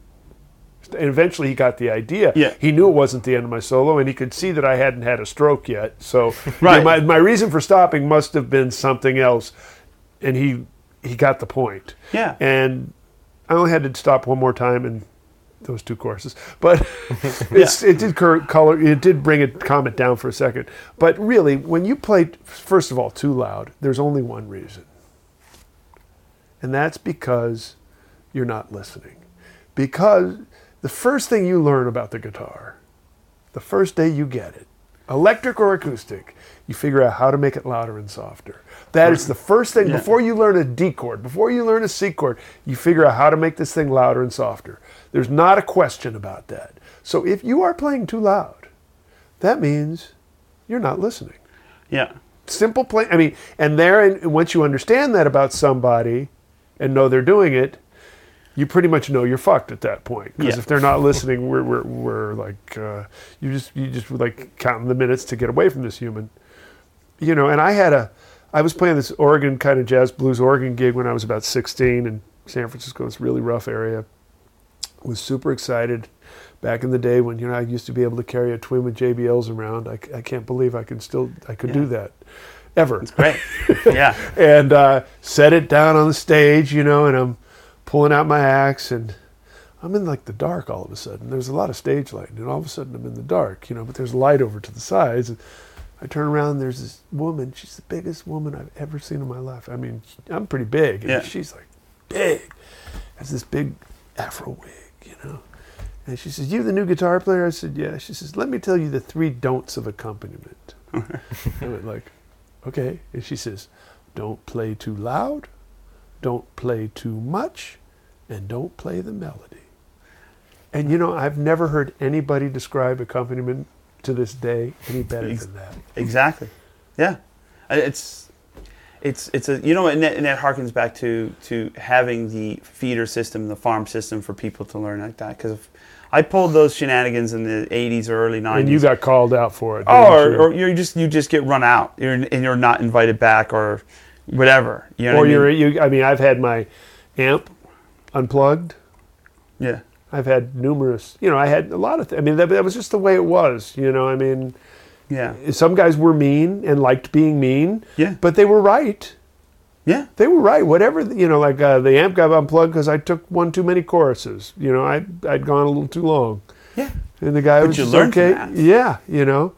and eventually he got the idea. Yeah. He knew it wasn't the end of my solo, and he could see that I hadn't had a stroke yet. So Right. you know, my, my reason for stopping must have been something else, and he he got the point. Yeah. And I only had to stop one more time in those two courses, but it's, it did cur- color. It did bring it calm it down for a second. But really, when you play, first of all, too loud, there's only one reason, and that's because you're not listening. Because the first thing you learn about the guitar, the first day you get it, electric or acoustic, you figure out how to make it louder and softer. That is the first thing. Yeah. Before you learn a D chord, before you learn a C chord, you figure out how to make this thing louder and softer. There's not a question about that. So if you are playing too loud, that means you're not listening yeah. simple play. I mean, and there, and once you understand that about somebody and know they're doing it, you pretty much know you're fucked at that point. Because Yeah. if they're not listening, we're we're, we're like uh, you just you just like counting the minutes to get away from this human. You know, and I had a, I was playing this organ kind of jazz blues organ gig when I was about 16 in San Francisco, this really rough area. Was super excited. Back in the day when you know I used to be able to carry a twin with JBLs around, I, I can't believe I can still I could do that, ever It's great. yeah. and uh, set it down on the stage, you know, and I'm pulling out my axe and I'm in like the dark all of a sudden. There's a lot of stage light, and all of a sudden I'm in the dark, you know, but there's light over to the sides. And I turn around, and there's this woman. She's the biggest woman I've ever seen in my life. I mean, I'm pretty big, and Yeah. she's like big. Has this big afro wig, you know. And she says, "You the new guitar player?" I said, "Yeah." She says, "Let me tell you the three don'ts of accompaniment." I went like, "Okay." And she says, "Don't play too loud, don't play too much, and don't play the melody." And you know, I've never heard anybody describe accompaniment to this day any better than that. Exactly. Yeah. It's it's it's a you know and that, and that harkens back to to having the feeder system, the farm system for people to learn like that. Because I pulled those shenanigans in the '80s or early '90s. And you got called out for it. oh, or, you? or you just you just get run out, you're, and you're not invited back, or whatever. You know or what you're mean? you. I mean, I've had my amp unplugged. yeah. I've had numerous. You know, I had a lot of. Th- I mean, that, that was just the way it was. You know, I mean, Yeah. some guys were mean and liked being mean. Yeah. But they were right. Yeah. They were right. Whatever you know, like uh, the amp got unplugged because I took one too many choruses. You know, I I'd gone a little too long. Yeah. And the guy But was you just learned okay. Yeah, you know.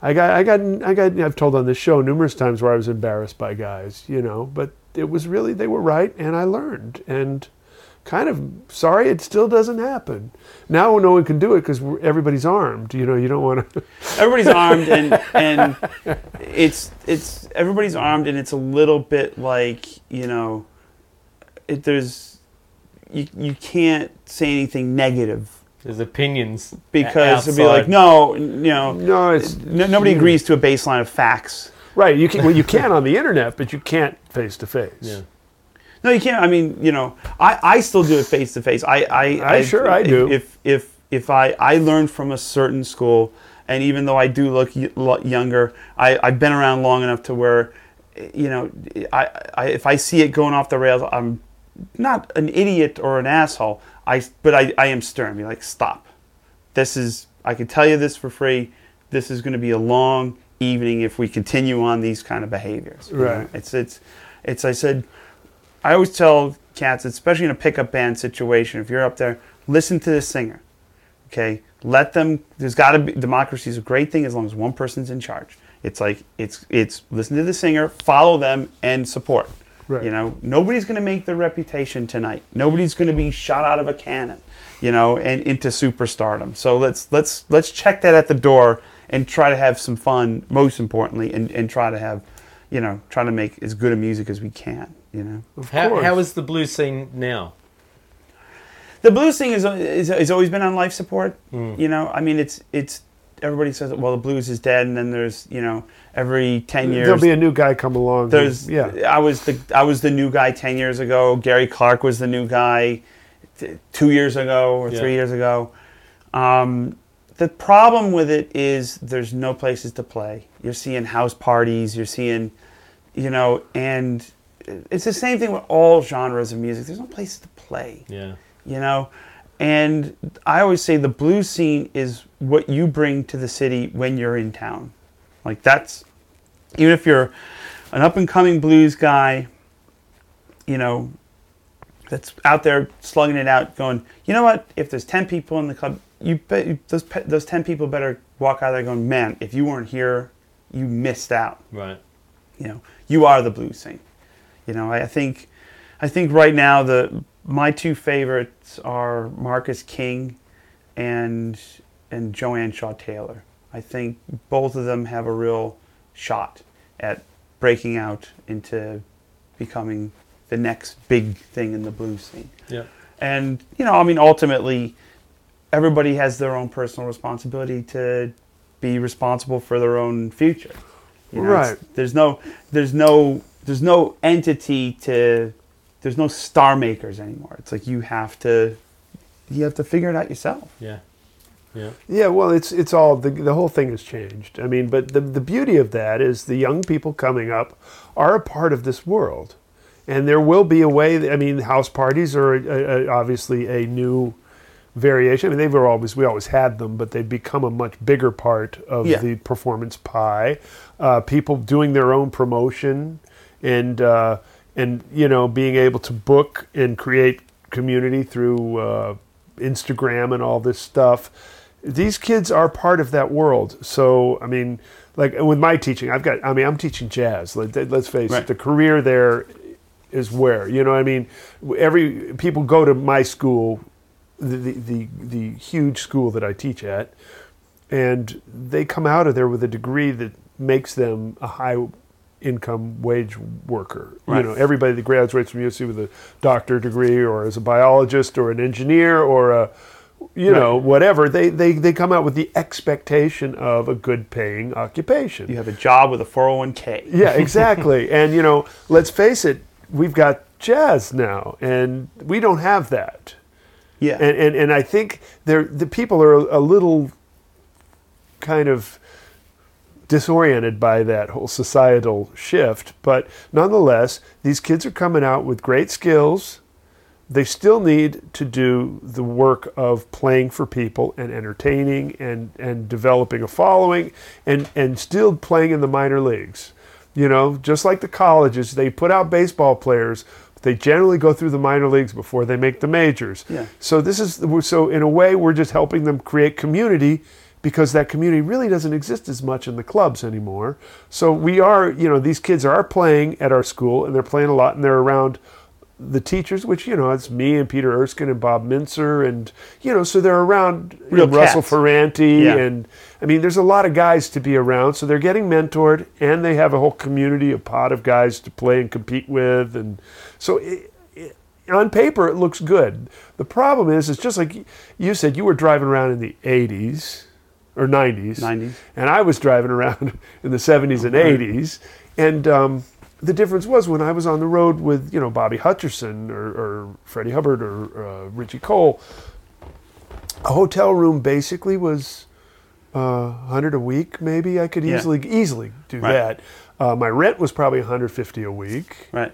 I got I got I got I've told on this show numerous times where I was embarrassed by guys, you know, but it was really they were right and I learned and kind of sorry it still doesn't happen. Now no one can do it cuz everybody's armed, you know, you don't want to everybody's armed and and it's it's everybody's armed and it's a little bit like you know it, there's you you can't say anything negative There's opinions because it'll be like no you know No, it's no, nobody agrees to a baseline of facts Right, you can well you can on the internet, but you can't face to face. No you can't I mean you know I I still do it face to face I I, I- sure I do. if if if I I learned from a certain school and even though I do look younger I I've been around long enough to where you know I, I if I see it going off the rails I'm not an idiot or an asshole I but I I am stern be like stop this is I can tell you this for free this is going to be a long evening if we continue on these kind of behaviors you know? Right. it's it's it's I said I always tell cats, especially in a pickup band situation, if you're up there, listen to the singer. Okay, let them. There's got to be democracy is a great thing as long as one person's in charge. It's like it's it's listen to the singer, follow them, and support. Right. You know, nobody's going to make their reputation tonight. Nobody's going to be shot out of a cannon. You know, and into superstardom. So let's let's let's check that at the door and try to have some fun. Most importantly, and and try to have, you know, try to make as good a music as we can. You know, Of How, course. how is the blues scene now? the blues scene is, is has always been on life support. Hmm. You know, I mean, it's it's everybody says, well, the blues is dead, and then there's you know every ten years There'll be a new guy come along. who- There's yeah. I was the I was the new guy ten years ago. Gary Clark was the new guy t- two years ago or Yeah. three years ago. Um, the problem with it is there's no places to play. You're seeing house parties. You're seeing, you know, and it's the same thing with all genres of music. There's no place to play Yeah. you know and i always say the blues scene is what you bring to the city when you're in town like that's even if you're an up and coming blues guy you know that's out there slugging it out going you know what if there's 10 people in the club you bet those pe- those 10 people better walk out there going man if you weren't here you missed out Right. you know, you are the blues scene. You know, I, I think, I think right now the my two favorites are Marcus King, and and Joanne Shaw Taylor. I think both of them have a real shot at breaking out into becoming the next big thing in the blues scene. Yeah. And you know, I mean, ultimately, everybody has their own personal responsibility to be responsible for their own future. You know, Right. There's no, there's no, there's no entity to, there's no star makers anymore. It's like you have to, you have to figure it out yourself. Yeah. Yeah. Yeah, well, it's it's all the the whole thing has changed. I mean, but the the beauty of that is the young people coming up are a part of this world, and there will be a way. I mean, house parties are a, a, obviously a new variation. I mean, they were always we always had them, but they've become a much bigger part of Yeah. the performance pie. Uh, people doing their own promotion and uh, and you know being able to book and create community through uh, Instagram and all this stuff. These kids are part of that world. So I mean, like with my teaching, I've got. I mean, I'm teaching jazz. Let, let's face Right. it. The career there is where you know. what I mean, every people go to my school, the the the, the huge school that I teach at, and they come out of there with a degree that makes them a high income wage worker. You know, everybody that graduates from USC with a doctorate degree or as a biologist or an engineer or a you know, whatever, they, they, they come out with the expectation of a good paying occupation. You have a job with a 401k. Yeah, exactly. and you know, let's face it, we've got jazz now, and we don't have that. Yeah. And and, and I think there the people are a little kind of disoriented by that whole societal shift, but nonetheless, these kids are coming out with great skills. They still need to do the work of playing for people and entertaining and, and developing a following and, and still playing in the minor leagues. You know, just like the colleges, they put out baseball players, but they generally go through the minor leagues before they make the majors. Yeah. So this is so in a way we're just helping them create community because that community really doesn't exist as much in the clubs anymore. So we are, you know, these kids are playing at our school and they're playing a lot and they're around the teachers, which you know, it's me and Peter Erskine and Bob Mintzer, and you know, so they're around Real Russell. Ferrante, Yeah. and I mean, there's a lot of guys to be around, so they're getting mentored, and they have a whole community, a pot of guys to play and compete with, and so it, on paper it looks good. The problem is, it's just like you said, you were driving around in the '80s or '90s, 90s. and I was driving around in the 70s and 80s. And um, the difference was when I was on the road with, you know, Bobby Hutcherson or, or Freddie Hubbard or uh, Richie Cole, a hotel room basically was uh, 100 a week, maybe. I could Yeah. easily easily do Right. that. Uh, my rent was probably 150 a week, Right.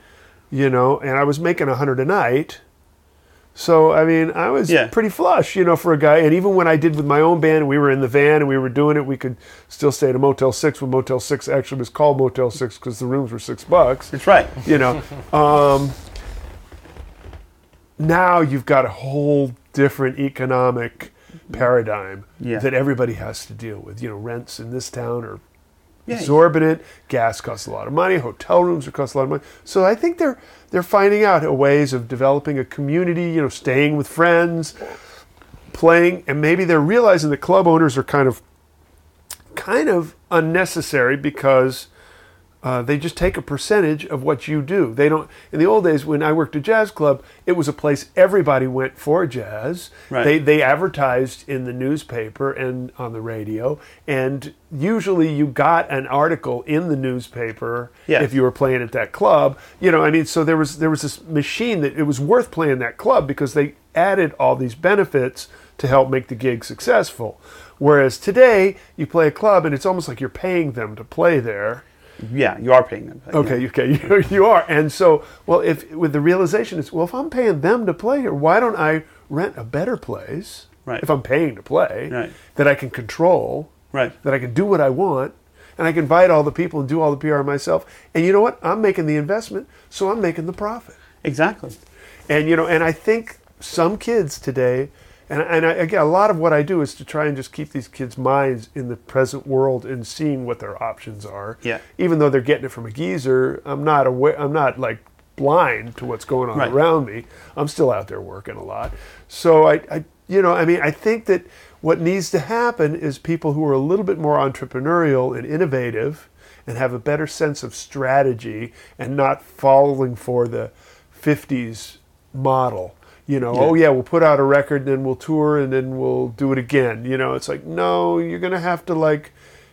you know, and I was making 100 a night. So I mean, I was Yeah. pretty flush, you know, for a guy. And even when I did with my own band, we were in the van and we were doing it, we could still stay at a Motel Six. When Motel Six actually was called Motel Six because the rooms were six bucks. That's right. You know, um, now you've got a whole different economic paradigm Yeah. that everybody has to deal with. You know, rents in this town are Yeah. exorbitant. Gas costs a lot of money. Hotel rooms cost a lot of money. So I think they're they're finding out ways of developing a community. You know, staying with friends, playing, and maybe they're realizing that club owners are kind of kind of unnecessary because Uh, they just take a percentage of what you do. They don't. In the old days, when I worked at jazz club, it was a place everybody went for jazz. Right. They they advertised in the newspaper and on the radio, and usually you got an article in the newspaper Yes. if you were playing at that club. You know, I mean, so there was there was this machine that it was worth playing that club because they added all these benefits to help make the gig successful. Whereas today, you play a club and it's almost like you're paying them to play there. Yeah, you are paying them. Okay, okay, you, you are. And so, well, if with the realization is, well, if I'm paying them to play here, why don't I rent a better place? Right. If I'm paying to play, Right. that I can control, Right. that I can do what I want, and I can invite all the people and do all the PR myself. And you know what? I'm making the investment, so I'm making the profit. Exactly. And you know, and I think some kids today, and and I, again, a lot of what I do is to try and just keep these kids' minds in the present world and seeing what their options are. Yeah. Even though they're getting it from a geezer, I'm not aware. I'm not like blind to what's going on Right. around me. I'm still out there working a lot. So I, I, you know, I mean, I think that what needs to happen is people who are a little bit more entrepreneurial and innovative and have a better sense of strategy and not falling for the 50s model. You know, oh yeah, we'll put out a record, then we'll tour, and then we'll do it again. You know, it's like no, you're gonna have to like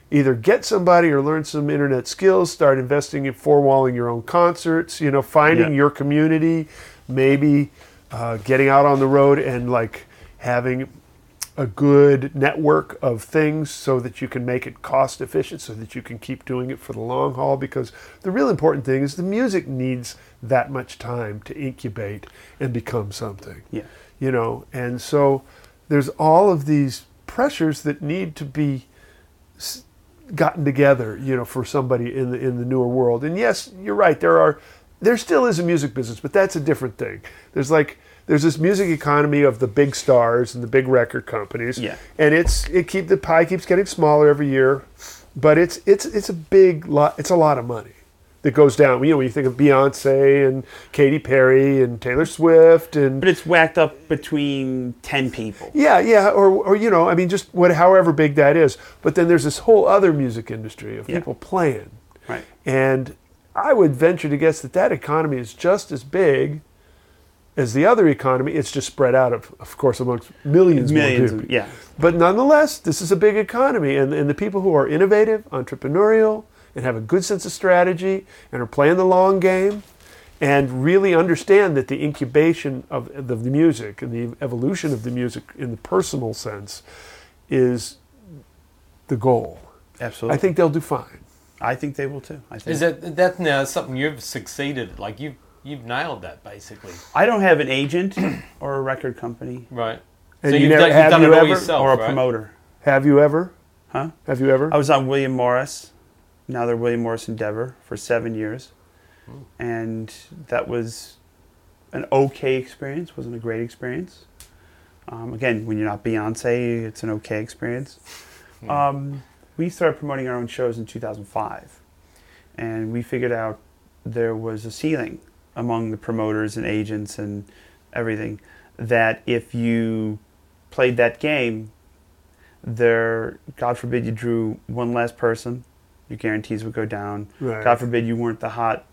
either get somebody or learn some internet skills, start investing in four-walling your own concerts. You know, finding Yeah. your community, maybe uh, getting out on the road and like having a good network of things so that you can make it cost efficient so that you can keep doing it for the long haul because the real important thing is the music needs that much time to incubate and become something. Yeah. you know and so there's all of these pressures that need to be gotten together you know for somebody in the in the newer world. And yes you're right there are there still is a music business but that's a different thing. There's like there's this music economy of the big stars and the big record companies Yeah. and it's it keep the pie keeps getting smaller every year but it's it's it's a big lot it's a lot of money that goes down you know when you think of Beyonce and Katy Perry and Taylor Swift and But it's whacked up between 10 people. yeah, yeah, or, or you know, I mean, just what, however big that is. But then there's this whole other music industry of Yeah. people playing, Right. and I would venture to guess that that economy is just as big as the other economy. It's just spread out, of, of course, amongst millions, Millions. more Of, people. yeah. But nonetheless, this is a big economy, and, and the people who are innovative, entrepreneurial, and have a good sense of strategy, and are playing the long game, and really understand that the incubation of the, the music and the evolution of the music in the personal sense is the goal. Absolutely. I think they'll do fine. I think they will too. I think. Is that that now something you've succeeded? Like you've you've nailed that basically, I don't have an agent or a record company right? And so you you've never- done, you've done you it all ever- yourself, or a right? promoter. Have you ever? Huh? Have you ever? I was on William Morris. Now they're William Morris Endeavor for seven years, and that was an okay experience. wasn't a great experience. Um, again, when you're not Beyonce, it's an okay experience. Um, we started promoting our own shows in 2005, and we figured out there was a ceiling among the promoters and agents and everything that if you played that game, there, God forbid, you drew one less person, your guarantees would go down. Right. God forbid you weren't the hot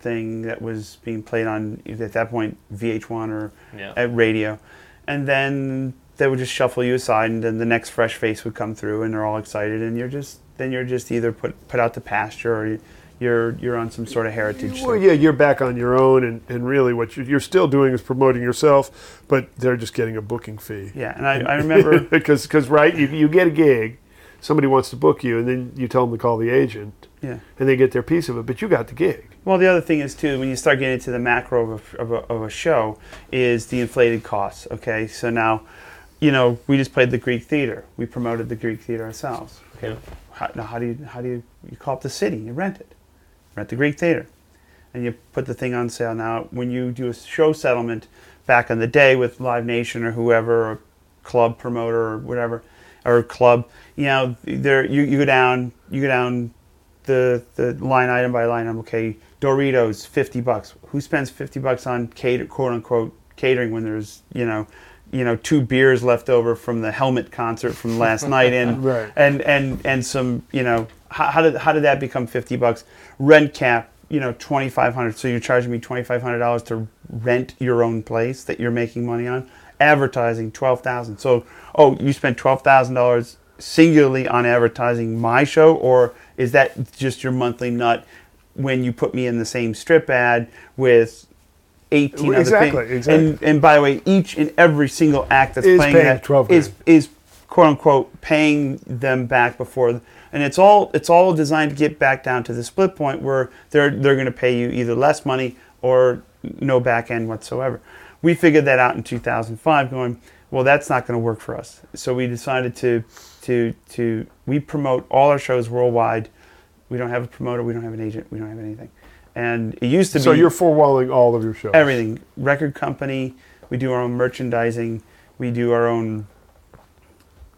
thing that was being played on at that point VH1 or Yeah. at radio, and then they would just shuffle you aside, and then the next fresh face would come through, and they're all excited, and you're just then you're just either put put out to pasture or you- you're you're on some sort of heritage. Well, thing. yeah, you're back on your own, and, and really what you're, you're still doing is promoting yourself, but they're just getting a booking fee. Yeah, and I, I remember because because right, you, you get a gig, somebody wants to book you, and then you tell them to call the agent, yeah. and they get their piece of it, but you got the gig. Well, the other thing is too when you start getting into the macro of a, of a, of a show is the inflated costs. Okay, so now, you know, we just played the Greek theater. We promoted the Greek theater ourselves. Okay, Yeah. how, now how do you how do you you call up the city? You rent it, rent the Greek theater, and you put the thing on sale. Now, when you do a show settlement back in the day with Live Nation or whoever, or club promoter or whatever, or club, you know, there you, you go down, you go down the the line item by line item. Okay, Doritos, fifty bucks. Who spends fifty bucks on cater, quote unquote catering when there's you know you know two beers left over from the Helmet concert from last night, and Right. and and and some you know how, how did how did that become fifty bucks? Rent cap, you know twenty five hundred. So you're charging me twenty five hundred dollars to rent your own place that you're making money on. Advertising twelve thousand. So oh, you spent twelve thousand dollars singularly on advertising my show, or is that just your monthly nut when you put me in the same strip ad with? 18 other Exactly, things? exactly. And and by the way, each and every single act that's Is playing paying that 12 is is quote unquote paying them back before and it's all it's all designed to get back down to the split point where they're they're going to pay you either less money or no back end whatsoever. We figured that out in 2005 going, well that's not going to work for us. So we decided to to to we promote all our shows worldwide. We don't have a promoter, we don't have an agent, we don't have anything. And it used to So be you're four-walling all of your shows. everything record company we do our own merchandising we do our own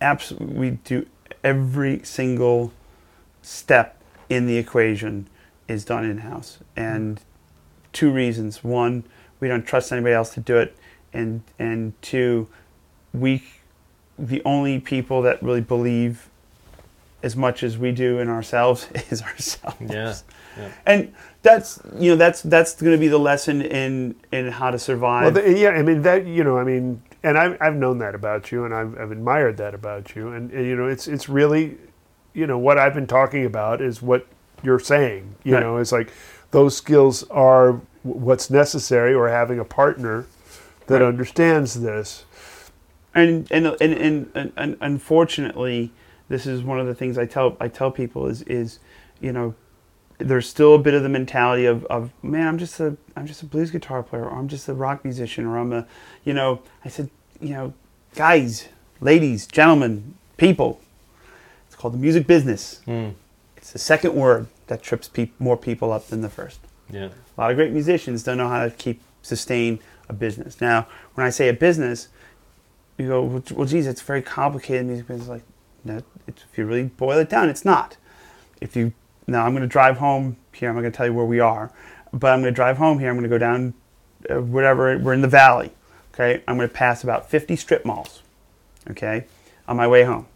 apps we do every single step in the equation is done in house and two reasons one we don't trust anybody else to do it and and two we the only people that really believe as much as we do in ourselves is ourselves Yeah. yeah. and that's you know that's that's going to be the lesson in in how to survive. Well, the, yeah, I mean that you know, I mean, and I've I've known that about you, and I've I've admired that about you, and, and you know, it's it's really, you know, what I've been talking about is what you're saying. You Right. know, it's like those skills are what's necessary, or having a partner that Right. understands this. and, and and and and and unfortunately, this is one of the things I tell I tell people is is you know there's still a bit of the mentality of, of man I'm just a I'm just a blues guitar player or I'm just a rock musician or I'm a you know I said you know guys ladies gentlemen people it's called the music business Mm. it's the second word that trips peop more people up than the first Yeah. A lot of great musicians don't know how to keep sustain a business. Now, when I say a business, you go, well, well geez, it's very complicated music business. Like, no, it's, if you really boil it down, it's not. If you now, I'm going to drive home here. I'm not going to tell you where we are, but I'm going to drive home here. I'm going to go down, uh, whatever. We're in the valley. Okay, I'm going to pass about 50 strip malls. Okay, on my way home.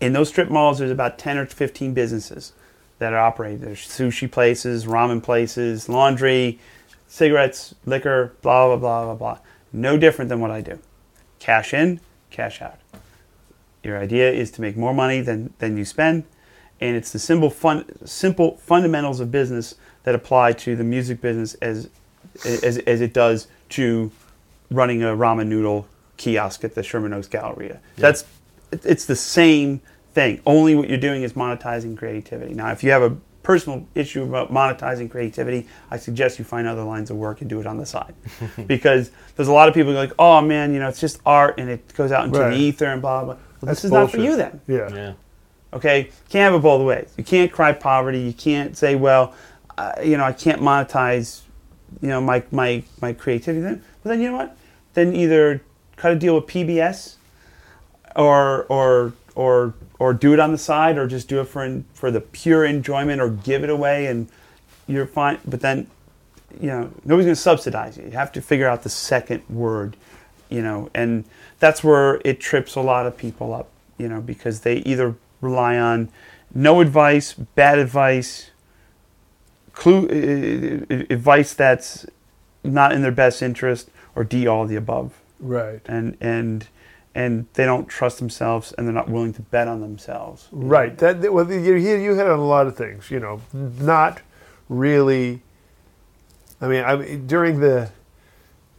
In those strip malls, there's about 10 or 15 businesses that are operating. There's sushi places, ramen places, laundry, cigarettes, liquor, blah, blah, blah, blah, blah. No different than what I do. Cash in, cash out. Your idea is to make more money than, than you spend, and it's the simple, fun, simple fundamentals of business that apply to the music business as, as, as it does to running a ramen noodle kiosk at the Sherman Oaks Galleria. That's it's the same thing. Only what you're doing is monetizing creativity. Now, if you have a personal issue about monetizing creativity, I suggest you find other lines of work and do it on the side, because there's a lot of people who are like, oh man, you know, it's just art and it goes out into Right. the ether and blah blah. Well, this is not for you then. Yeah. Yeah. Okay, can't have it both ways. You can't cry poverty. You can't say, well, uh, you know, I can't monetize, you know, my my my creativity. Then, but then you know what? Then either cut a deal with PBS, or or or or do it on the side, or just do it for in, for the pure enjoyment, or give it away, and you're fine. But then, you know, nobody's going to subsidize you. You have to figure out the second word, you know, and that's where it trips a lot of people up, you know, because they either rely on no advice, bad advice, clue uh, uh, advice that's not in their best interest, or D all the above, Right. and and and they don't trust themselves, and they're not willing to bet on themselves. Right. That well, you you you hit on a lot of things. You know, not really. I mean, I mean, during the,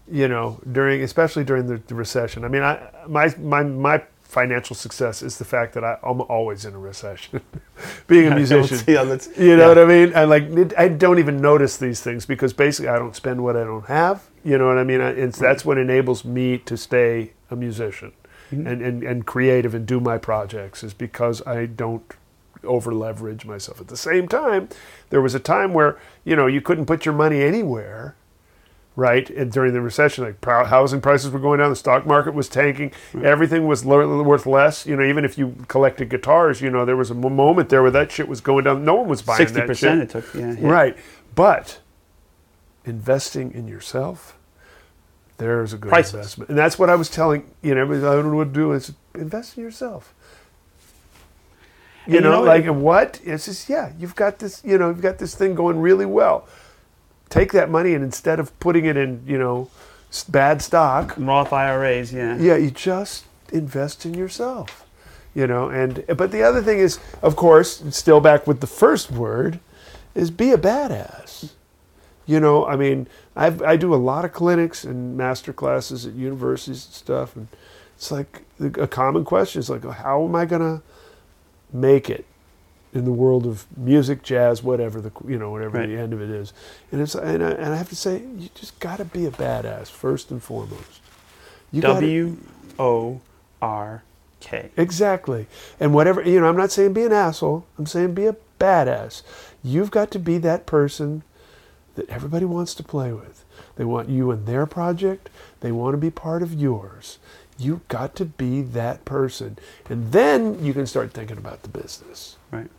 you know, during especially during the, the recession. I mean, I my my my financial success is the fact that I, I'm always in a recession. Being a musician, you know yeah. what I mean? I like I don't even notice these things because basically I don't spend what I don't have. You know what I mean? I- It's that's what enables me to stay a musician Mm-hmm. and, and and creative and do my projects is because I don't over leverage myself. At the same time, there was a time where you know you couldn't put your money anywhere. Right and during the recession, like housing prices were going down, the stock market was tanking, everything was lo- worth less. You know, even if you collected guitars, you know, there was a moment there where that shit was going down. No one was buying Sixty that percent shit. it took. Yeah, hit. Right. But investing in yourself, There's a good Priceless. investment, and that's what I was telling you know everyone would do is invest in yourself. You And you know, know, like it- what? It's just yeah, you've got this. You know, you've got this thing going really well. Take that money and instead of putting it in, you know, bad stock, Roth IRAs, yeah. yeah, you just invest in yourself. You know, and but the other thing is, of course, still back with the first word, is be a badass. You know, I mean, I've, I do a lot of clinics and master classes at universities and stuff, and it's like a common question is like, how am I gonna make it in the world of music, jazz, whatever the you know whatever Right. the end of it is, and it's and I, and I have to say, you just got to be a badass first and foremost. You W O R K. Exactly. And whatever, you know, I'm not saying be an asshole. I'm saying be a badass. You've got to be that person that everybody wants to play with. They want you in their project, they want to be part of yours. You've got to be that person. And then you can start thinking about the business. Right.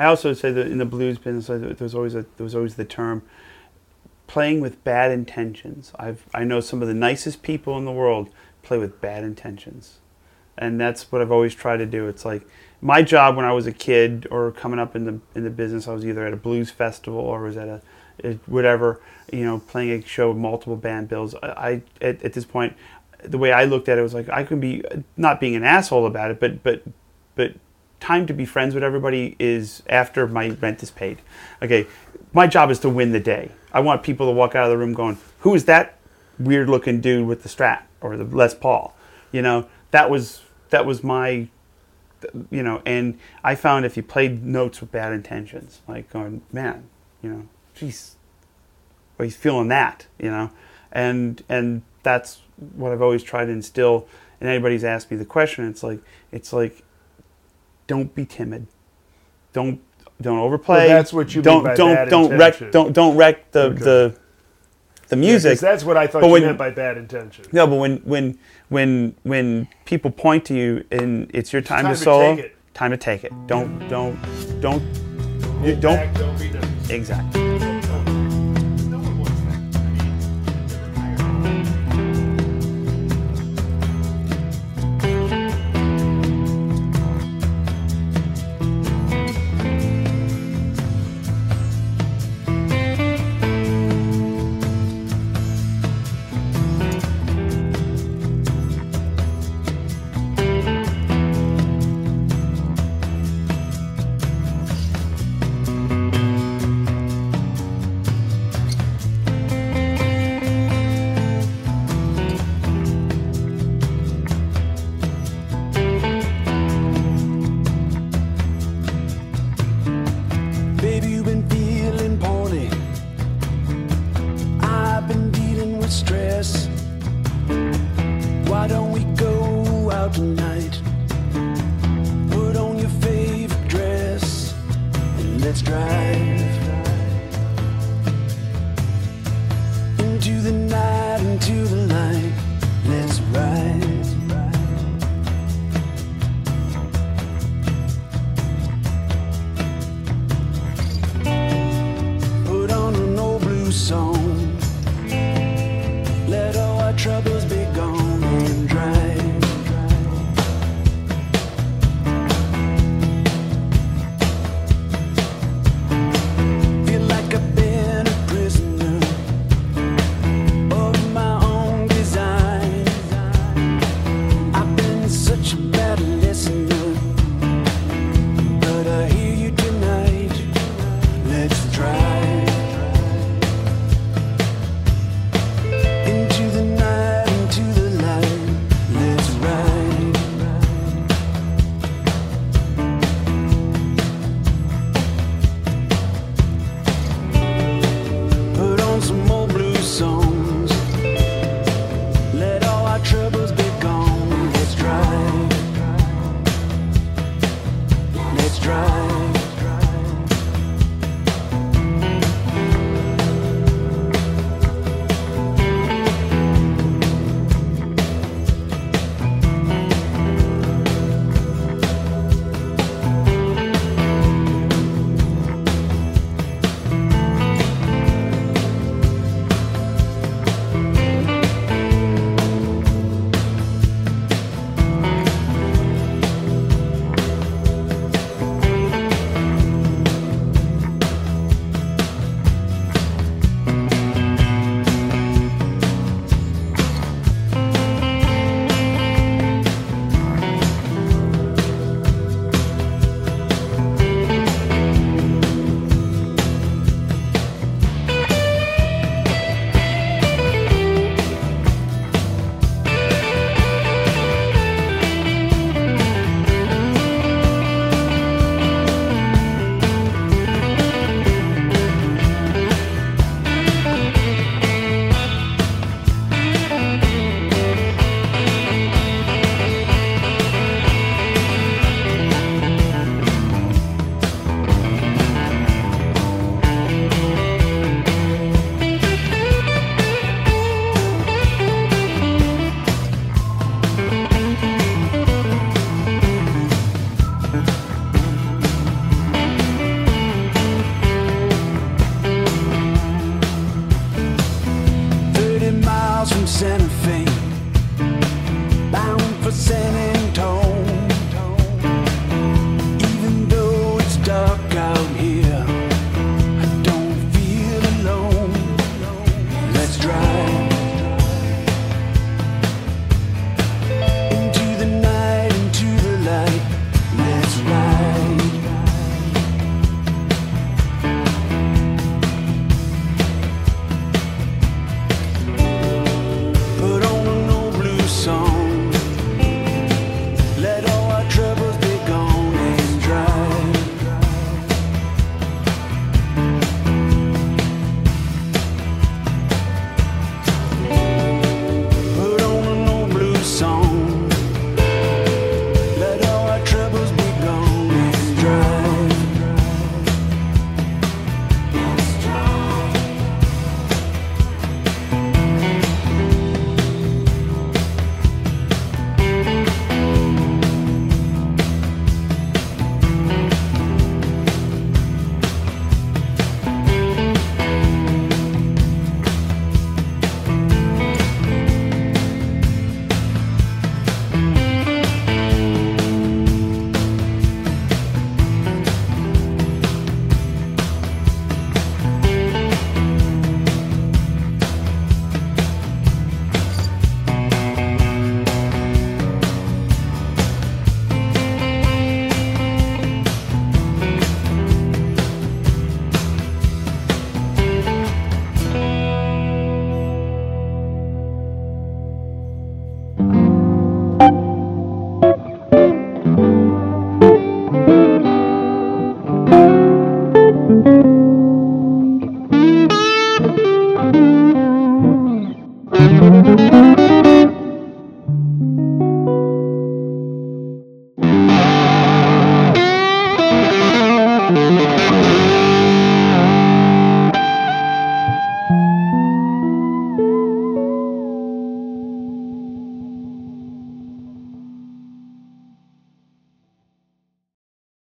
I also say that in the blues business, there's always a, always the term playing with bad intentions. I've I know some of the nicest people in the world play with bad intentions, and that's what I've always tried to do. It's like my job when I was a kid or coming up in the in the business. I was either at a blues festival or was at a, a whatever you know playing a show with multiple band bills. I, I at, at this point. The way I looked at it was like I can be not being an asshole about it, but but but time to be friends with everybody is after my rent is paid. Okay, my job is to win the day. I want people to walk out of the room going, "Who is that weird looking dude with the Strat or the Les Paul?" You know, that was that was my you know, and I found if you played notes with bad intentions, like going, "Man, you know, geez, well, he's feeling that," you know, and and that's what I've always tried to instill. And anybody's asked me the question, it's like it's like don't be timid. Don't don't overplay. Well, that's what you mean don't don't don't intention. wreck don't don't wreck the Okay. the the music. 'cause that's what I thought But you when- meant by bad intention. no, but when when when when people point to you and it's your time, time to to solo, time to take it. Don't don't don't you don't back, don't exactly.